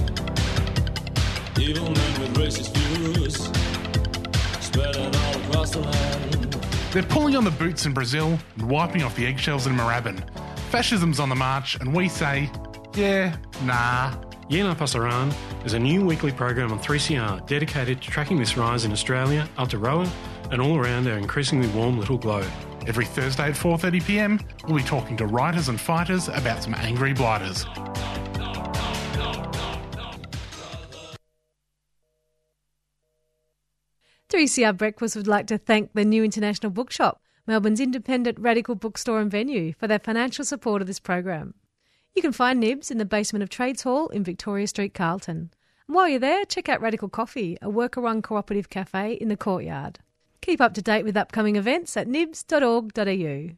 Evil men with racist views spreading across the land. They're pulling on the boots in Brazil and wiping off the eggshells in Moorabbin. Fascism's on the march, and we say, yeah, nah. Yeah Nah Pasaran is a new weekly program on 3CR dedicated to tracking this rise in Australia, Aotearoa, and all around our increasingly warm little globe. Every Thursday at 4:30 p.m., we'll be talking to writers and fighters about some angry blighters. Three CR Breakfast would like to thank the New International Bookshop, Melbourne's independent radical bookstore and venue, for their financial support of this program. You can find Nibs in the basement of Trades Hall in Victoria Street, Carlton. And while you're there, check out Radical Coffee, a worker run cooperative cafe in the courtyard. Keep up to date with upcoming events at nibs.org.au.